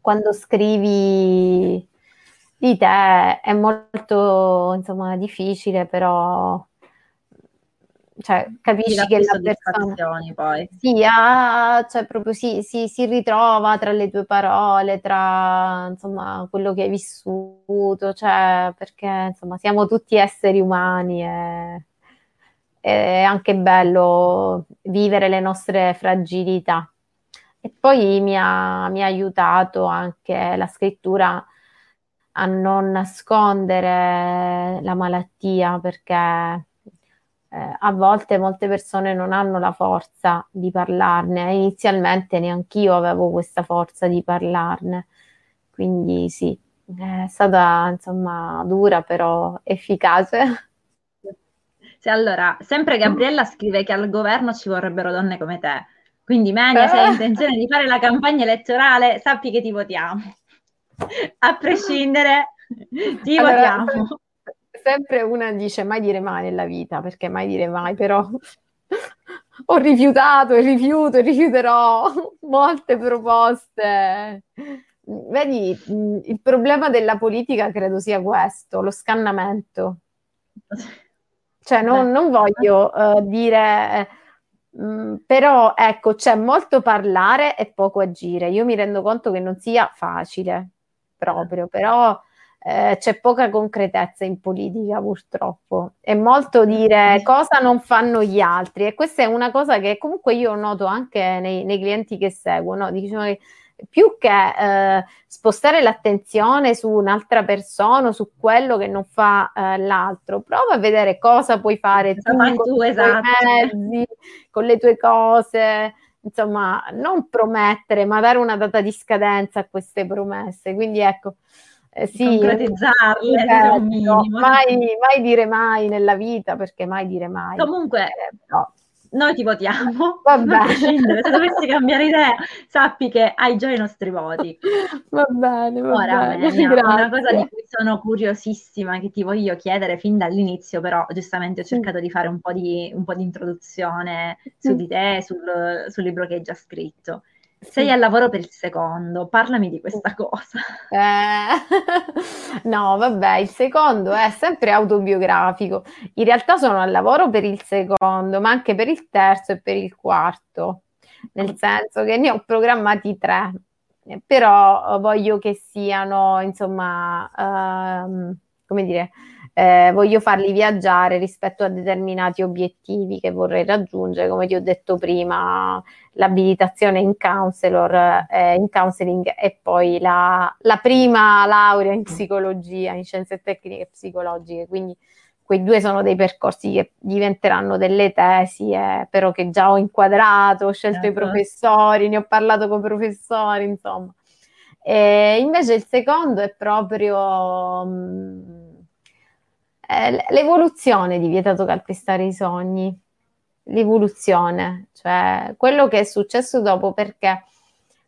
quando scrivi di te è molto insomma difficile, però cioè, capisci che la persona poi. Sì, ha, cioè, proprio si, si, si, ritrova tra le tue parole, tra insomma quello che hai vissuto, cioè, perché insomma siamo tutti esseri umani e è anche bello vivere le nostre fragilità. E poi mi ha, mi ha aiutato anche la scrittura a non nascondere la malattia perché eh, a volte molte persone non hanno la forza di parlarne. Inizialmente neanch'io avevo questa forza di parlarne, quindi sì, è stata insomma dura però efficace. Sì, allora, sempre Gabriella scrive che al governo ci vorrebbero donne come te. Quindi, Menia, se hai intenzione di fare la campagna elettorale, sappi che ti votiamo a prescindere, ti allora, votiamo. Sempre una dice mai dire mai nella vita, perché mai dire mai, però ho rifiutato e rifiuto e rifiuterò molte proposte. Vedi, il problema della politica credo sia questo, lo scannamento. Cioè, non, non voglio uh, dire, uh, però ecco, c'è molto parlare e poco agire. Io mi rendo conto che non sia facile proprio, però eh, c'è poca concretezza in politica purtroppo. È molto dire cosa non fanno gli altri e questa è una cosa che comunque io noto anche nei, nei clienti che seguo, no? diciamo che più che eh, spostare l'attenzione su un'altra persona, su quello che non fa eh, l'altro, prova a vedere cosa puoi fare tu, con, tu, esatto. mezzi, con le tue cose, insomma, non promettere, ma dare una data di scadenza a queste promesse. Quindi ecco, eh, sì, concretizzarle, certo, mai, mai, dire mai nella vita, perché mai dire mai. Comunque, eh, no noi ti votiamo. Vabbè. Se dovessi cambiare idea, sappi che hai già i nostri voti. Va bene, va Ora, bene. Una cosa di cui sono curiosissima, che ti voglio chiedere fin dall'inizio, però giustamente ho cercato mm. di fare un po' di, un po di introduzione su di te, sul, sul libro che hai già scritto. Sei al lavoro per il secondo, parlami di questa cosa. Eh, no, vabbè, il secondo è sempre autobiografico. In realtà sono al lavoro per il secondo, ma anche per il terzo e per il quarto, nel senso che ne ho programmati tre, però voglio che siano, insomma, um, come dire, eh, voglio farli viaggiare rispetto a determinati obiettivi che vorrei raggiungere, come ti ho detto prima, l'abilitazione in counselor, eh, in counseling e poi la, la, prima laurea in psicologia, in scienze tecniche psicologiche, quindi quei due sono dei percorsi che diventeranno delle tesi, eh, però che già ho inquadrato, ho scelto certo. i professori, ne ho parlato con i professori, insomma. E invece il secondo è proprio mh, è l'evoluzione di Vietato calpestare i sogni, l'evoluzione, cioè quello che è successo dopo perché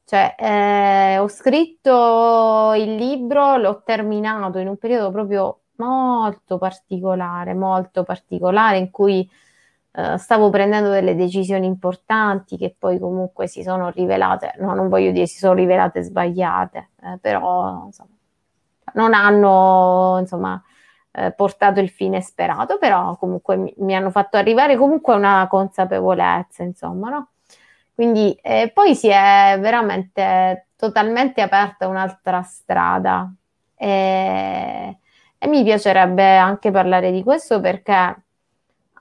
cioè, eh, ho scritto il libro, l'ho terminato in un periodo proprio molto particolare, molto particolare in cui eh, stavo prendendo delle decisioni importanti che poi comunque si sono rivelate, no, non voglio dire si sono rivelate sbagliate, eh, però insomma, non hanno insomma, eh, portato il fine sperato, però comunque mi, mi, hanno fatto arrivare comunque una consapevolezza, insomma, no? Quindi eh, poi si è veramente totalmente aperta un'altra strada. E, e mi piacerebbe anche parlare di questo perché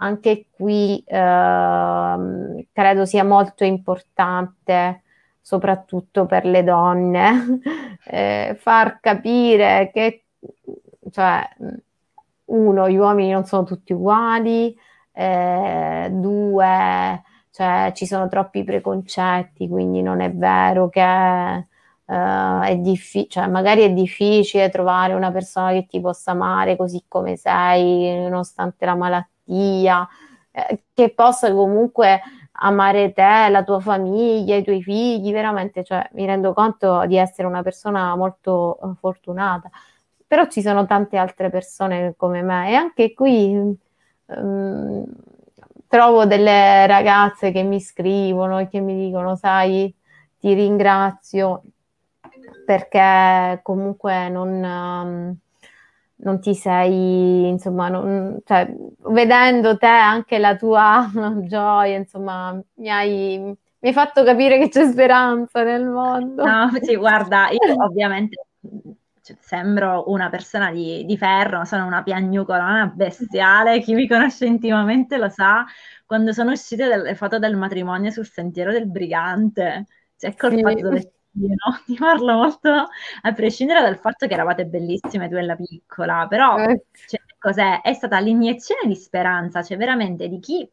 anche qui eh, credo sia molto importante, soprattutto per le donne, eh, far capire che, cioè, uno, gli uomini non sono tutti uguali, eh, due, cioè, ci sono troppi preconcetti, quindi non è vero che Uh, è difficile, cioè magari è difficile trovare una persona che ti possa amare così come sei, nonostante la malattia, eh, che possa comunque amare te, la tua famiglia, i tuoi figli, veramente, cioè, mi rendo conto di essere una persona molto uh, fortunata, però ci sono tante altre persone come me e anche qui um, trovo delle ragazze che mi scrivono e che mi dicono, sai, ti ringrazio perché comunque non, um, non ti sei, insomma, non, cioè, vedendo te anche la tua gioia, insomma, mi hai, mi hai fatto capire che c'è speranza nel mondo. No, sì, guarda, io ovviamente cioè, sembro una persona di, di, ferro, sono una piagnucolona bestiale, chi mi conosce intimamente lo sa, quando sono uscite delle foto del matrimonio sul sentiero del brigante, cioè col sì. fatto dove no? Ti parlo molto a prescindere dal fatto che eravate bellissime tu e la piccola, però eh. cioè, cos'è? È stata l'iniezione di speranza, cioè veramente di chi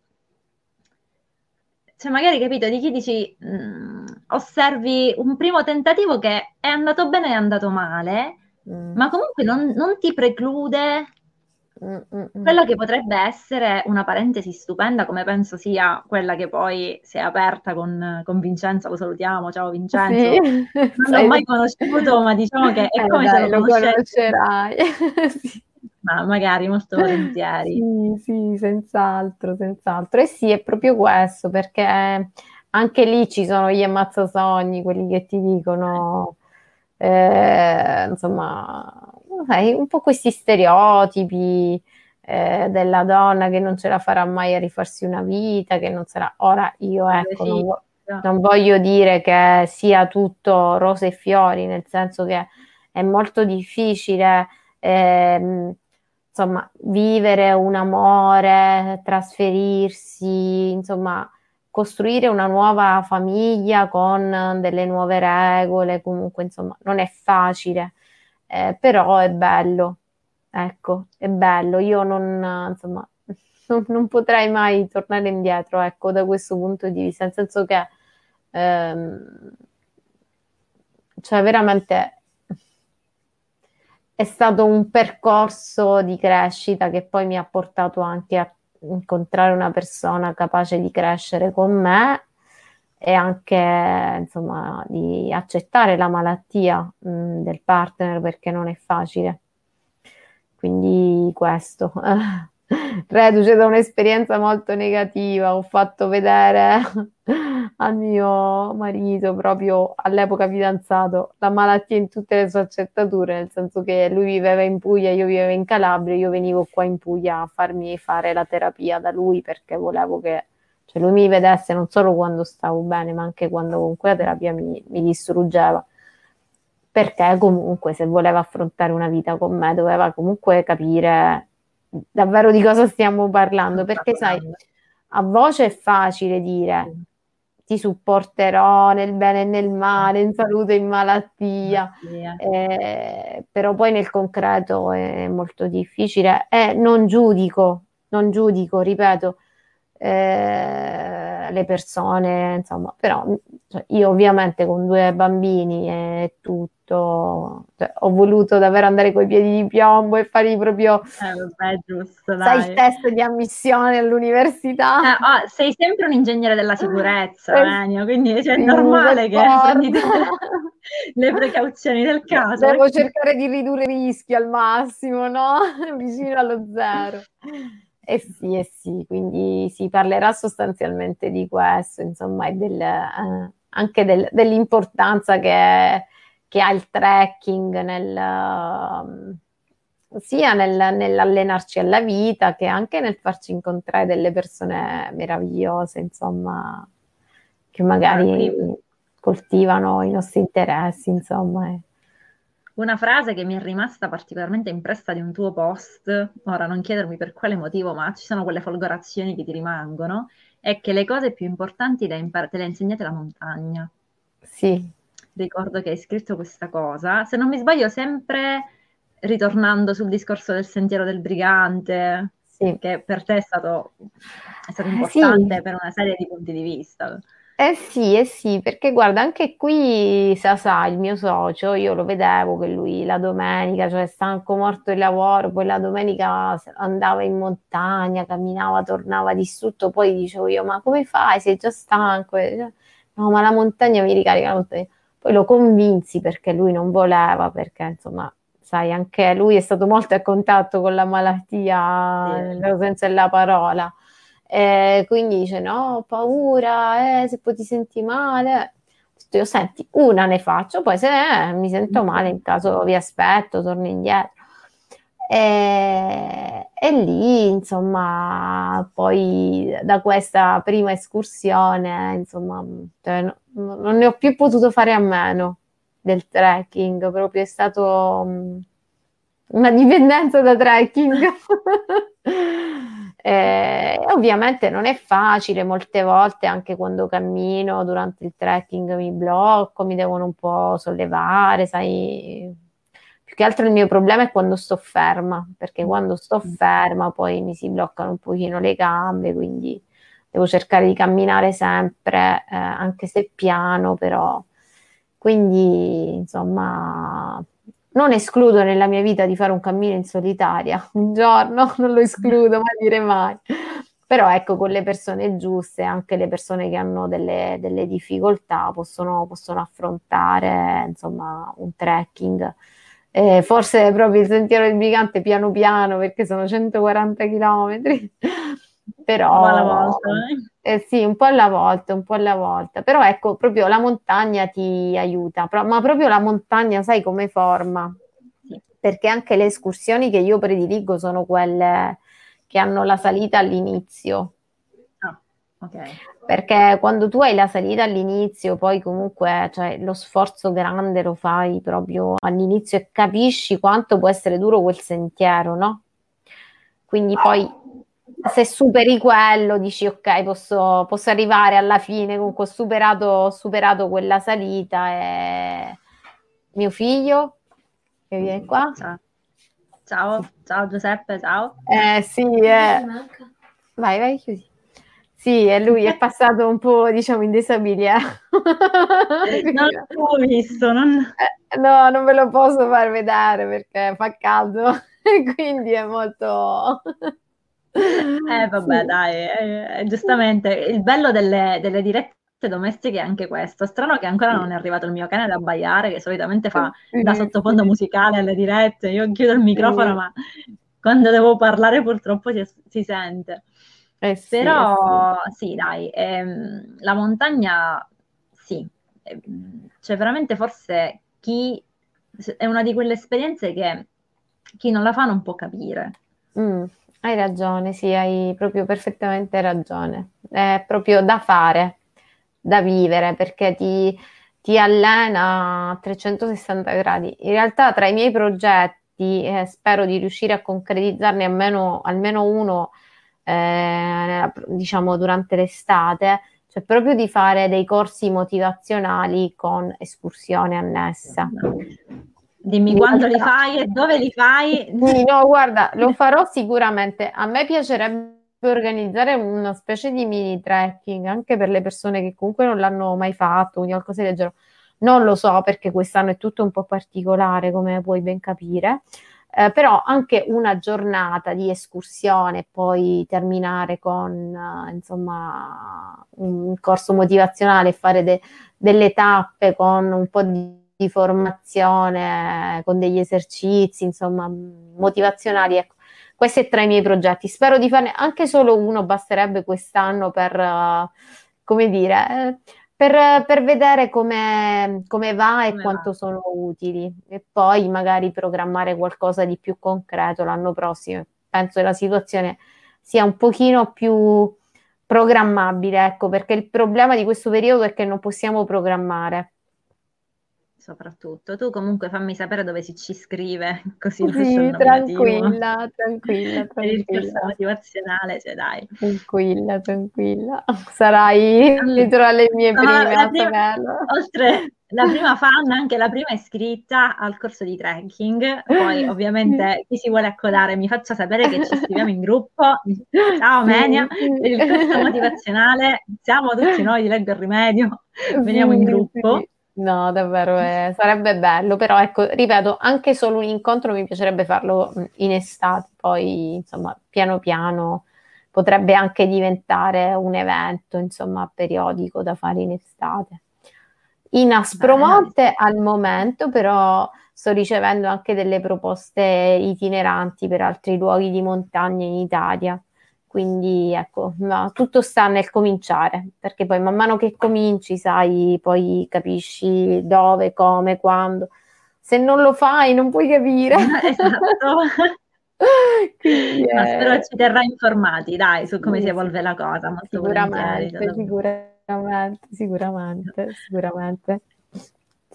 cioè magari capito di chi dici mh, mm, osservi un primo tentativo che è andato bene e è andato male, mm. ma comunque non, non ti preclude Mm-mm. Quella che potrebbe essere una parentesi stupenda, come penso sia quella che poi si è aperta con, con Vincenzo, lo salutiamo, ciao Vincenzo. Sì. Non l'ho mai conosciuto, ma diciamo che è eh, come dai, se lo, lo conoscerai. sì. Ma magari molto volentieri. Sì, sì, senz'altro, senz'altro. E sì, è proprio questo, perché anche lì ci sono gli ammazzasogni, quelli che ti dicono, eh, insomma, sai, un po' questi stereotipi eh, della donna che non ce la farà mai a rifarsi una vita, che non sarà... Ora io ecco, non, vo- non voglio dire che sia tutto rose e fiori, nel senso che è molto difficile... Ehm, insomma, vivere un amore, trasferirsi, insomma, costruire una nuova famiglia con delle nuove regole, comunque, insomma, non è facile eh, però è bello, ecco, è bello. Io non, insomma, non, non, potrei mai tornare indietro, ecco, da questo punto di vista, nel senso che, ehm, cioè, veramente è stato un percorso di crescita che poi mi ha portato anche a incontrare una persona capace di crescere con me e anche insomma di accettare la malattia mh, del partner perché non è facile. Quindi questo. Reduce da un'esperienza molto negativa, ho fatto vedere al mio marito, proprio all'epoca fidanzato, la malattia in tutte le sue accettature, nel senso che lui viveva in Puglia, io vivevo in Calabria, io venivo qua in Puglia a farmi fare la terapia da lui perché volevo che cioè lui mi vedesse non solo quando stavo bene, ma anche quando comunque la terapia mi, mi distruggeva. Perché comunque se voleva affrontare una vita con me doveva comunque capire davvero di cosa stiamo parlando. Perché sai, a voce è facile dire ti supporterò nel bene e nel male, in salute e in malattia, eh, però poi nel concreto è molto difficile. E non giudico, non giudico, ripeto, eh, le persone, insomma, però cioè, io ovviamente con due bambini e tutto, cioè, ho voluto davvero andare coi piedi di piombo e fare proprio eh, vabbè, giusto, sai, il test di ammissione all'università. Eh, oh, sei sempre un ingegnere della sicurezza, eh, Enio, quindi cioè, è normale che prendi le precauzioni del caso. Devo cercare di ridurre i rischi al massimo, no? Vicino allo zero. Eh sì, eh sì, quindi si parlerà sostanzialmente di questo, insomma, e del, eh, anche del, dell'importanza che, che, ha il trekking nel, uh, sia nel, nell'allenarci alla vita che anche nel farci incontrare delle persone meravigliose, insomma, che magari coltivano i nostri interessi, insomma. Eh. Una frase che mi è rimasta particolarmente impressa di un tuo post, ora non chiedermi per quale motivo, ma ci sono quelle folgorazioni che ti rimangono, è che le cose più importanti le, impar- te le ha insegnate la montagna. Sì. Ricordo che hai scritto questa cosa, se non mi sbaglio sempre ritornando sul discorso del sentiero del brigante, sì. che per te è stato, è stato importante sì. per una serie di punti di vista. Eh sì, eh sì, perché guarda, anche qui Sasà, il mio socio, io lo vedevo che lui la domenica, cioè stanco morto il lavoro, poi la domenica andava in montagna, camminava, tornava distrutto, poi dicevo io, ma come fai? Sei già stanco? No, ma la montagna mi ricarica la montagna. Poi lo convinsi perché lui non voleva, perché insomma, sai, anche lui è stato molto a contatto con la malattia, sì. nel senso della parola. E quindi dice: No, ho paura, eh, se poi ti senti male. Io senti, una ne faccio, poi se eh, mi sento male, in caso vi aspetto, torno indietro. E, e, lì, insomma, poi da questa prima escursione, insomma, cioè, no, non ne ho più potuto fare a meno del trekking, proprio è stato um, una dipendenza da trekking. Eh, ovviamente non è facile, molte volte anche quando cammino durante il trekking mi blocco, mi devono un po' sollevare, sai. Più che altro il mio problema è quando sto ferma, perché quando sto mm. ferma poi mi si bloccano un pochino le gambe, quindi devo cercare di camminare sempre, eh, anche se piano, però. Quindi, insomma, non escludo nella mia vita di fare un cammino in solitaria, un giorno non lo escludo, ma dire mai. Però ecco, con le persone giuste, anche le persone che hanno delle, delle difficoltà possono, possono, affrontare insomma un trekking. Eh, forse proprio il sentiero del gigante piano piano perché sono 140 km però alla volta, eh? Eh sì, un po' alla volta, un po' alla volta. Però ecco, proprio la montagna ti aiuta, Pro- ma proprio la montagna, sai come forma? Perché anche le escursioni che io prediligo sono quelle che hanno la salita all'inizio. Ah, ok. Perché quando tu hai la salita all'inizio, poi comunque cioè, lo sforzo grande lo fai proprio all'inizio e capisci quanto può essere duro quel sentiero, no? Quindi poi se superi quello, dici ok, posso, posso arrivare alla fine, comunque ho superato, ho superato quella salita e mio figlio che viene qua. Ciao, ciao, ciao Giuseppe, ciao. Eh sì, eh. vai, vai, chiudi. Sì, e lui è passato un po', diciamo, in disabilità. non l'ho visto, non... Eh, no, non ve lo posso far vedere perché fa caldo, quindi è molto... Eh vabbè, dai, eh, giustamente il bello delle, delle dirette domestiche è anche questo. Strano che ancora non è arrivato il mio cane ad abbaiare, che solitamente fa da sottofondo musicale alle dirette. Io chiudo il microfono, ma quando devo parlare purtroppo si, si sente. Eh sì, Però eh sì. sì, dai, ehm, la montagna sì, ehm, cioè veramente forse chi è una di quelle esperienze che chi non la fa non può capire. Mm. Hai ragione, sì, hai proprio perfettamente ragione. È proprio da fare, da vivere, perché ti, ti allena a 360 gradi. In realtà, tra i miei progetti, eh, spero di riuscire a concretizzarne almeno, almeno uno, eh, diciamo, durante l'estate, cioè proprio di fare dei corsi motivazionali con escursione annessa. Dimmi quando li fai e dove li fai. No, guarda, lo farò sicuramente. A me piacerebbe organizzare una specie di mini trekking anche per le persone che comunque non l'hanno mai fatto, qualcosa del genere. Non lo so perché quest'anno è tutto un po' particolare, come puoi ben capire. Eh, però anche una giornata di escursione, poi terminare con uh, insomma un corso motivazionale, fare de- delle tappe con un po' di, di, formazione, con degli esercizi, insomma, motivazionali. Ecco, questo è tra i miei progetti. Spero di farne anche solo uno, basterebbe quest'anno per, uh, come dire, eh, per, per vedere come, come va e come quanto va. sono utili e poi magari programmare qualcosa di più concreto l'anno prossimo. Penso che la situazione sia un pochino più programmabile, ecco, perché il problema di questo periodo è che non possiamo programmare soprattutto. Tu comunque fammi sapere dove si ci scrive, così sì, tranquilla, tranquilla, tranquilla. Per il corso motivazionale, cioè dai. Tranquilla, tranquilla. Sarai allora, tra le mie prime a prima, Oltre la prima fan, anche la prima iscritta al corso di trekking. Poi, ovviamente, chi si vuole accodare mi faccia sapere che ci scriviamo in gruppo. Ciao Menia, per il corso motivazionale siamo tutti noi di Leggo il Rimedio, veniamo in gruppo. No, davvero, eh, sarebbe bello, però ecco, ripeto, anche solo un incontro mi piacerebbe farlo in estate, poi insomma, piano piano potrebbe anche diventare un evento, insomma, periodico da fare in estate. In Aspromonte al momento, però sto ricevendo anche delle proposte itineranti per altri luoghi di montagna in Italia. Quindi ecco, no, tutto sta nel cominciare, perché poi man mano che cominci, sai, poi capisci dove, come, quando. Se non lo fai, non puoi capire. Esatto. Quindi, eh... spero ci terrà informati, dai, su come sì, si evolve la cosa. Molto sicuramente, sicuramente, sicuramente, sicuramente.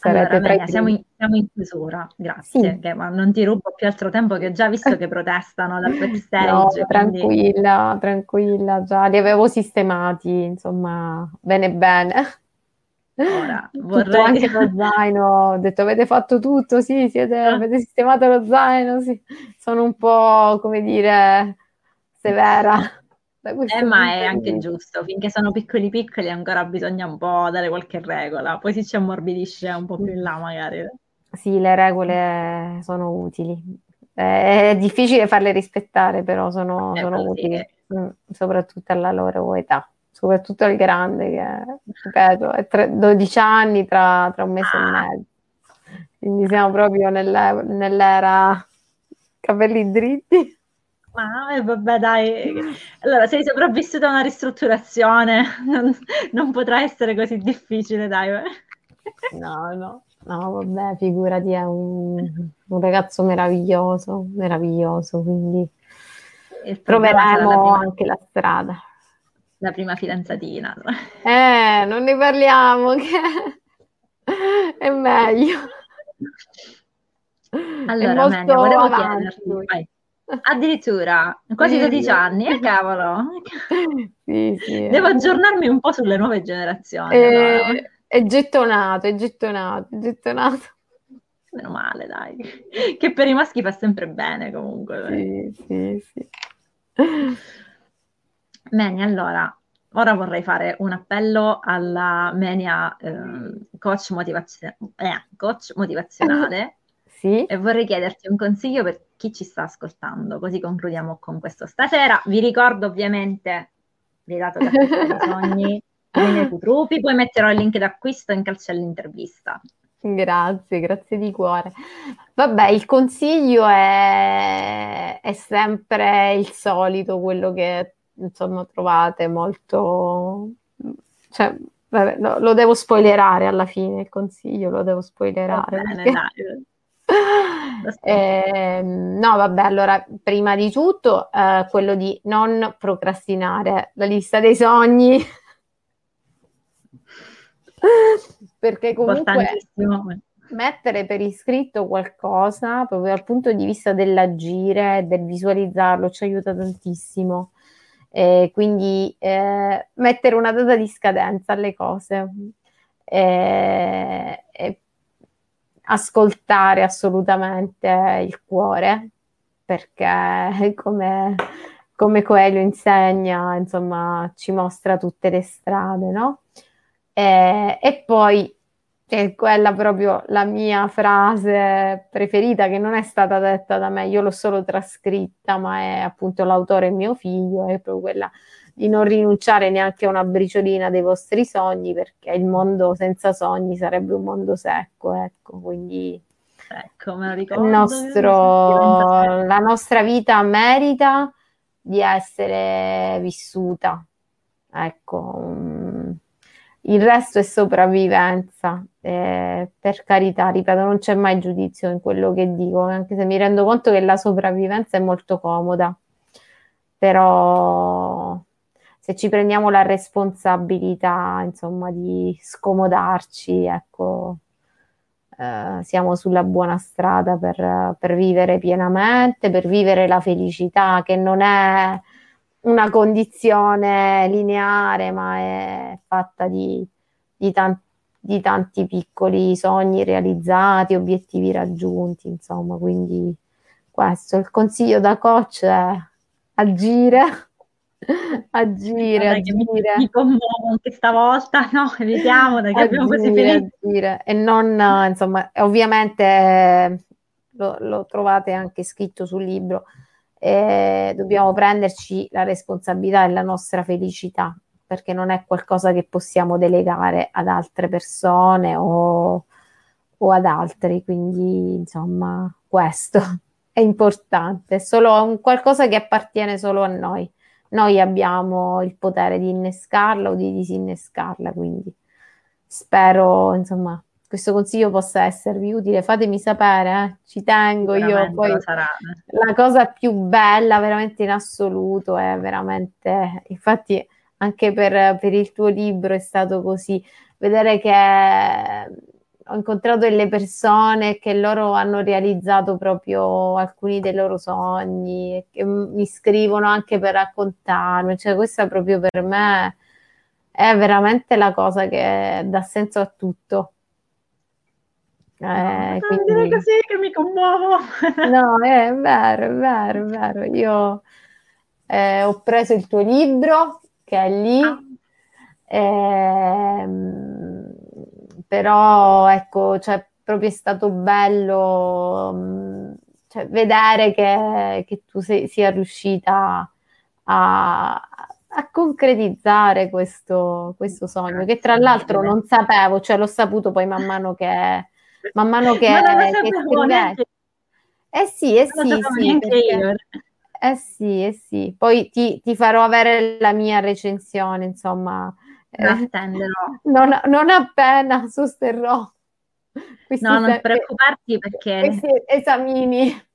Allora, Amelia, siamo, in, siamo in, chiusura, grazie, sì. ma non ti rubo più altro tempo che ho già visto che protestano dal backstage. No, quindi... tranquilla, tranquilla, già li avevo sistemati, insomma, bene bene. Ora, vorrei... anche lo zaino, ho detto avete fatto tutto, sì, siete, ah. avete sistemato lo zaino, sì. sono un po', come dire, severa. Eh, ma è anche giusto, finché sono piccoli piccoli ancora bisogna un po' dare qualche regola, poi si ci ammorbidisce un po' più in là magari. Sì, le regole sono utili. È difficile farle rispettare, però sono, sono utili, mm, soprattutto alla loro età, soprattutto al grande che, ripeto, è tre, 12 anni tra, tra, un mese ah. e mezzo. Quindi siamo proprio nell'era, nell'era capelli dritti. Ma eh, vabbè, dai. Allora, sei sopravvissuta a una ristrutturazione, non, non potrà essere così difficile, dai. No, no, no, vabbè, figurati, è un, un ragazzo meraviglioso, meraviglioso, quindi troveremo la prima, anche la strada. La prima fidanzatina. Eh, non ne parliamo, che è meglio. Allora, è molto Menia, volevo avanti. chiederti, Addirittura, quasi 12 anni, eh, cavolo. Sì, sì. Devo aggiornarmi un po' sulle nuove generazioni. È, allora. è gettonato, è gettonato, è gettonato. Meno male, dai. Che per i maschi fa sempre bene comunque. Sì, sì, sì. Bene, allora, ora vorrei fare un appello alla Menia eh, coach, motivazio- eh, coach motivazionale sì. e vorrei chiederti un consiglio per chi ci sta ascoltando, così concludiamo con questo stasera. Vi ricordo ovviamente, vi dato che i sogni, Bene Cutrupi, poi metterò il link d'acquisto in calcio all'intervista. Grazie, grazie di cuore. Vabbè, il consiglio è, è sempre il solito, quello che insomma trovate molto... Cioè, vabbè, lo, lo, devo spoilerare alla fine, il consiglio lo devo spoilerare. Bene, perché... Eh, no, vabbè, allora prima di tutto eh, quello di non procrastinare la lista dei sogni. Perché comunque mettere per iscritto qualcosa proprio dal punto di vista dell'agire, del visualizzarlo, ci aiuta tantissimo. E quindi eh, mettere una data di scadenza alle cose e, e ascoltare assolutamente il cuore perché come, come Coelho insegna, insomma, ci mostra tutte le strade, no? E, e poi è quella proprio la mia frase preferita che non è stata detta da me, io l'ho solo trascritta, ma è appunto l'autore mio figlio, è proprio quella di non rinunciare neanche a una briciolina dei vostri sogni, perché il mondo senza sogni sarebbe un mondo secco, ecco, quindi ecco, me lo ricordo. Nostro, la nostra vita merita di essere vissuta, ecco, um, il resto è sopravvivenza, eh, per carità, ripeto, non c'è mai giudizio in quello che dico, anche se mi rendo conto che la sopravvivenza è molto comoda, però se ci prendiamo la responsabilità, insomma, di scomodarci, ecco, eh, siamo sulla buona strada per, per vivere pienamente, per vivere la felicità, che non è una condizione lineare, ma è fatta di, di, tan- di, tanti piccoli sogni realizzati, obiettivi raggiunti, insomma, quindi questo, il consiglio da coach è agire, agire, agire. Mi, mi commuovo anche stavolta, no, evitiamo, perché abbiamo così finito. Agire. E non, insomma, ovviamente lo, lo trovate anche scritto sul libro, eh, dobbiamo prenderci la responsabilità della nostra felicità, perché non è qualcosa che possiamo delegare ad altre persone o, o ad altri. Quindi, insomma, questo è importante, è solo un qualcosa che appartiene solo a noi. Noi abbiamo il potere di innescarla o di disinnescarla, quindi spero, insomma, questo consiglio possa esservi utile, fatemi sapere, eh? ci tengo io. Poi la cosa più bella veramente in assoluto è veramente, infatti anche per, per il tuo libro è stato così, vedere che ho incontrato delle persone che loro hanno realizzato proprio alcuni dei loro sogni, che mi scrivono anche per raccontarmi, cioè questa proprio per me è veramente la cosa che dà senso a tutto. Eh, quindi... dire così che mi commuovo. no, è vero, è vero, è vero. Io eh, ho preso il tuo libro che è lì, ah. ehm, però ecco, cioè, proprio è stato bello cioè, vedere che, che tu sei, sia riuscita a, a concretizzare questo, questo sogno, che tra l'altro non sapevo, cioè l'ho saputo poi man mano che man mano che, che scrivete. Eh sì, eh sì, sì perché, eh sì, eh sì. Poi ti, ti, farò avere la mia recensione, insomma. Eh, non, non, appena sosterrò. no, non preoccuparti perché... Questi esamini.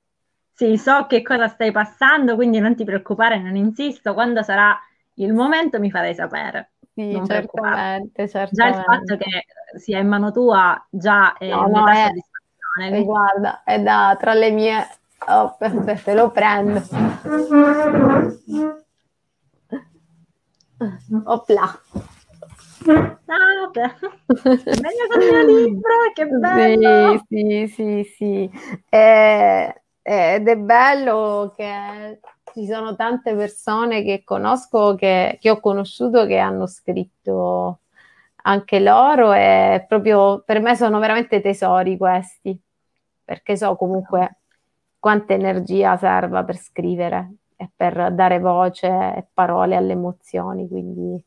Sì, so che cosa stai passando, quindi non ti preoccupare, non insisto. Quando sarà il momento mi farai sapere. Sì, non certamente, certamente. Già il fatto che sia in mano tua già è no, no, è, soddisfazione. Eh, guarda, è da tra le mie... Oh, aspetta, lo prendo. Opla. Ah, Meglio con il mio libro, che bello! Sì, sì, sì, sì. Eh, ed è bello che ci sono tante persone che conosco, che, che ho conosciuto, che hanno scritto anche loro e proprio per me sono veramente tesori questi, perché so comunque quanta energia serva per scrivere e per dare voce e parole alle emozioni, quindi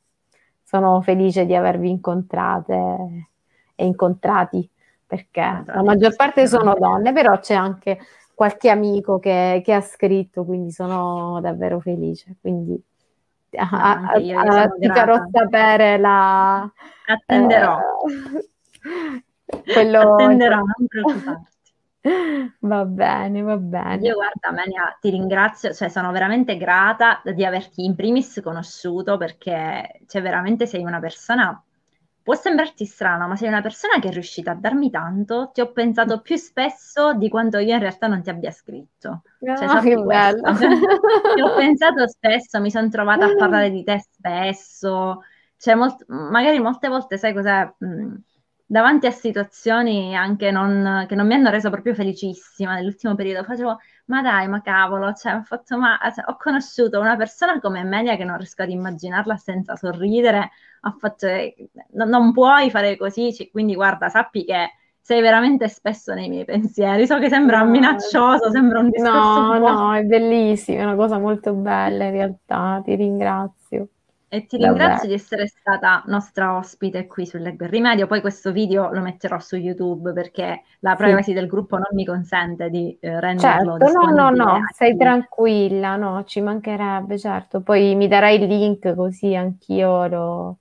sono felice di avervi incontrate e incontrati, perché la maggior parte sono donne, però c'è anche qualche amico che, che ha scritto, quindi sono davvero felice. Quindi a, a, io ti farò sapere la... Attenderò. Eh, quello... Attenderò, non preoccuparti. Va bene, va bene. Io guarda, Menia, ti ringrazio, cioè sono veramente grata di averti in primis conosciuto perché cioè, veramente sei una persona può sembrarti strano, ma sei una persona che è riuscita a darmi tanto, ti ho pensato più spesso di quanto io in realtà non ti abbia scritto. No, cioè, che bello. ti ho pensato spesso, mi sono trovata a parlare di te spesso, cioè, molt- magari molte volte, sai cos'è? Mh, davanti a situazioni anche non, che non mi hanno reso proprio felicissima nell'ultimo periodo, facevo, ma dai, ma cavolo, cioè, ho, fatto, ma, cioè, ho conosciuto una persona come Amelia che non riesco ad immaginarla senza sorridere, ha fatto, no, non puoi fare così, cioè, quindi guarda, sappi che sei veramente spesso nei miei pensieri. So che sembra no, minaccioso, sembra un discorso. No, no, è bellissimo, è una cosa molto bella in realtà, ti ringrazio. E ti ringrazio di essere stata nostra ospite qui sul Leggo il Rimedio. Poi questo video lo metterò su YouTube perché la privacy sì. del gruppo non mi consente di eh, renderlo certo, no, no, no, sei tranquilla, no, ci mancherebbe, certo. Poi mi darai il link così anch'io lo,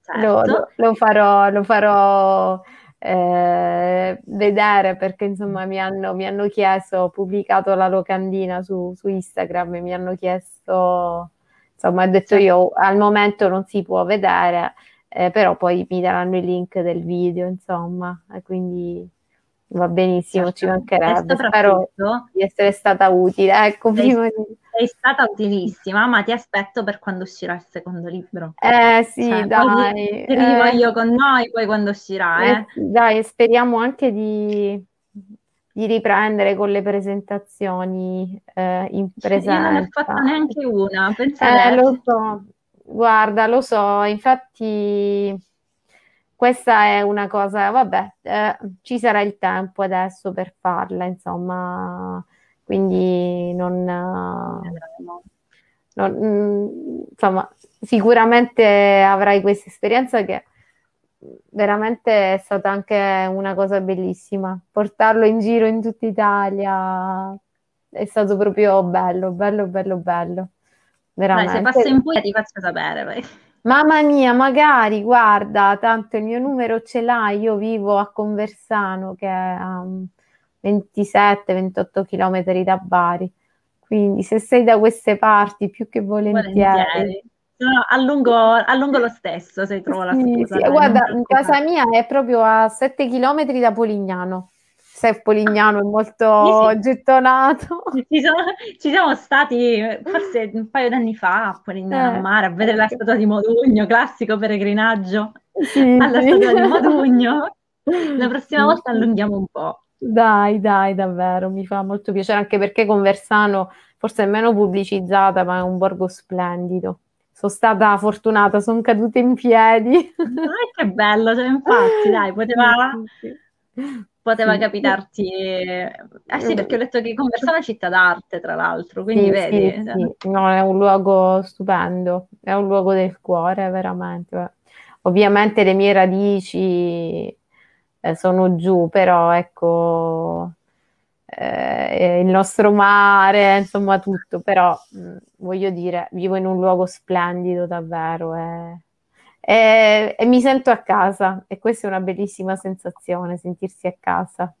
certo. lo, lo, lo farò, lo farò eh, vedere perché insomma mi hanno, mi hanno, chiesto, ho pubblicato la locandina su, su Instagram e mi hanno chiesto insomma ho detto io al momento non si può vedere, eh, però poi mi daranno il link del video, insomma, e quindi va benissimo, certo. ci mancherebbe. Spero di essere stata utile. Ecco, sei, di... sei stata utilissima, ma ti aspetto per quando uscirà il secondo libro. Eh sì, cioè, dai. Ti eh. con noi poi quando uscirà. Eh, eh. Dai, speriamo anche di di riprendere con le presentazioni eh, in presenza. Io non ne ho fatta neanche una, eh, lo so, guarda, lo so, infatti questa è una cosa, vabbè, eh, ci sarà il tempo adesso per farla, insomma, quindi non, non mm, insomma, sicuramente avrai questa esperienza che veramente è stata anche una cosa bellissima. Portarlo in giro in tutta Italia è stato proprio bello, bello, bello, bello. Veramente. Dai, se passo in Puglia ti faccio sapere. Poi. Mamma mia, magari, guarda, tanto il mio numero ce l'hai, io vivo a Conversano che è a 27-28 km da Bari, quindi se sei da queste parti più che volentieri. volentieri No, allungo, allungo, lo stesso se trovo la scusa. Sì, guarda, in casa mia è proprio a 7 km da Polignano. Se Polignano è molto sì, sì. gettonato. Ci, sono, ci, siamo stati forse un paio d'anni fa a Polignano eh, mare a vedere la statua di Modugno, classico peregrinaggio sì, alla statua di Modugno. La prossima volta allunghiamo un po'. Dai, dai, davvero, mi fa molto piacere, anche perché Conversano forse è meno pubblicizzata, ma è un borgo splendido sono stata fortunata, sono caduta in piedi. Ah, che bello, cioè, infatti, dai, poteva, poteva capitarti. Eh sì, perché ho letto che Conversa è una città d'arte, tra l'altro, quindi sì, vedi. Sì, sì. No, è un luogo stupendo, è un luogo del cuore, veramente. Ovviamente le mie radici eh, sono giù, però ecco, eh, il nostro mare, insomma tutto, però mh, voglio dire, vivo in un luogo splendido davvero e, e, e, mi sento a casa e questa è una bellissima sensazione, sentirsi a casa.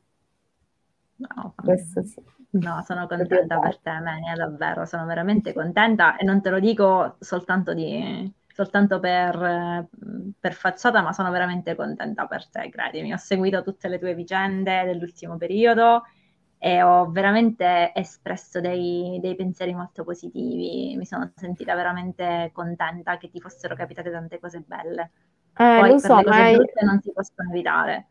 No, Questo sì. no sono contenta per te, Menia, davvero, sono veramente contenta e non te lo dico soltanto, di, soltanto per, per facciata, ma sono veramente contenta per te, credimi. Ho seguito tutte le tue vicende dell'ultimo periodo e ho veramente espresso dei, dei, pensieri molto positivi, mi sono sentita veramente contenta che ti fossero capitate tante cose belle. Eh, Poi lo so, hai... brutte non si possono evitare.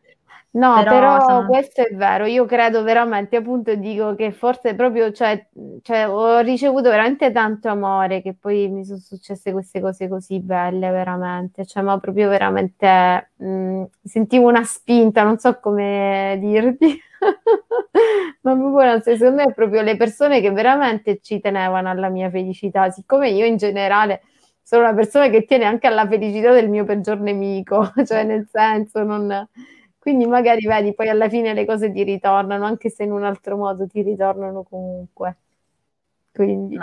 No, però, però sono... questo è vero, io credo veramente, appunto dico che forse proprio, cioè, cioè, ho ricevuto veramente tanto amore che poi mi sono successe queste cose così belle, veramente, cioè, ma proprio veramente mh, mm, sentivo una spinta, non so come dirti. Ma proprio, secondo me, proprio le persone che veramente ci tenevano alla mia felicità, siccome io in generale sono una persona che tiene anche alla felicità del mio peggior nemico, cioè nel senso non quindi magari vedi, poi alla fine le cose ti ritornano, anche se in un altro modo ti ritornano comunque. Quindi... No,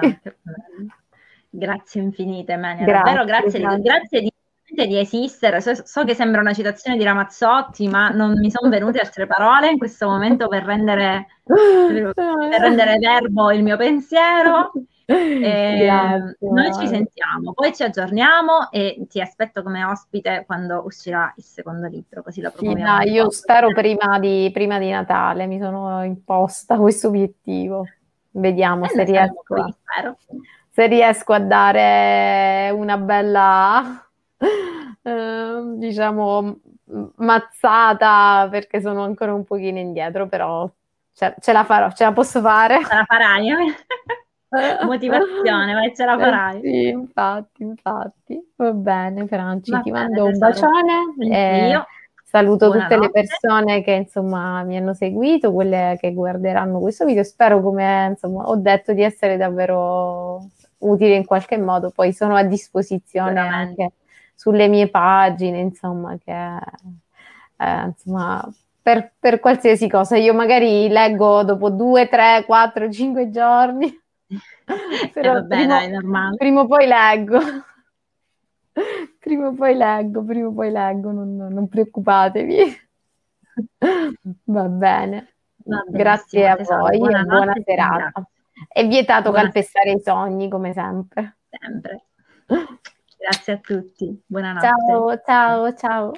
grazie infinite, Mania. Grazie, Davvero grazie, grazie. Grazie di, di esistere. So, so, che sembra una citazione di Ramazzotti, ma non mi sono venute altre parole in questo momento per rendere, per rendere verbo il mio pensiero. Eh, noi ci sentiamo, poi ci aggiorniamo e ti aspetto come ospite quando uscirà il secondo libro, così la promuoviamo. Sì, io spero prima di, prima di, Natale, mi sono imposta questo obiettivo. Vediamo eh, se, riesco, qui, se riesco a dare una bella, eh, diciamo, mazzata perché sono ancora un pochino indietro, però ce, ce la farò, ce la posso fare. Ce la farai. Motivazione, vai, ce la eh, farai. Eh sì, infatti, infatti. Va bene, Franci, Va ti bene, mando un bacione. E saluto Buonanotte. tutte le persone che insomma mi hanno seguito, quelle che guarderanno questo video. Spero, come insomma, ho detto, di essere davvero utile in qualche modo. Poi sono a disposizione Veramente. anche sulle mie pagine, insomma, che eh, insomma per, per, qualsiasi cosa. Io magari leggo dopo due, tre, quattro, cinque giorni. Però eh, vabbè, prima, dai, normale. prima o poi leggo. prima o poi leggo, prima o poi leggo, non, non preoccupatevi. Va bene. Va Grazie a voi buona, buona serata. È vietato buona calpestare i sogni, come sempre. Sempre. Grazie a tutti. Buonanotte. Ciao, ciao, ciao.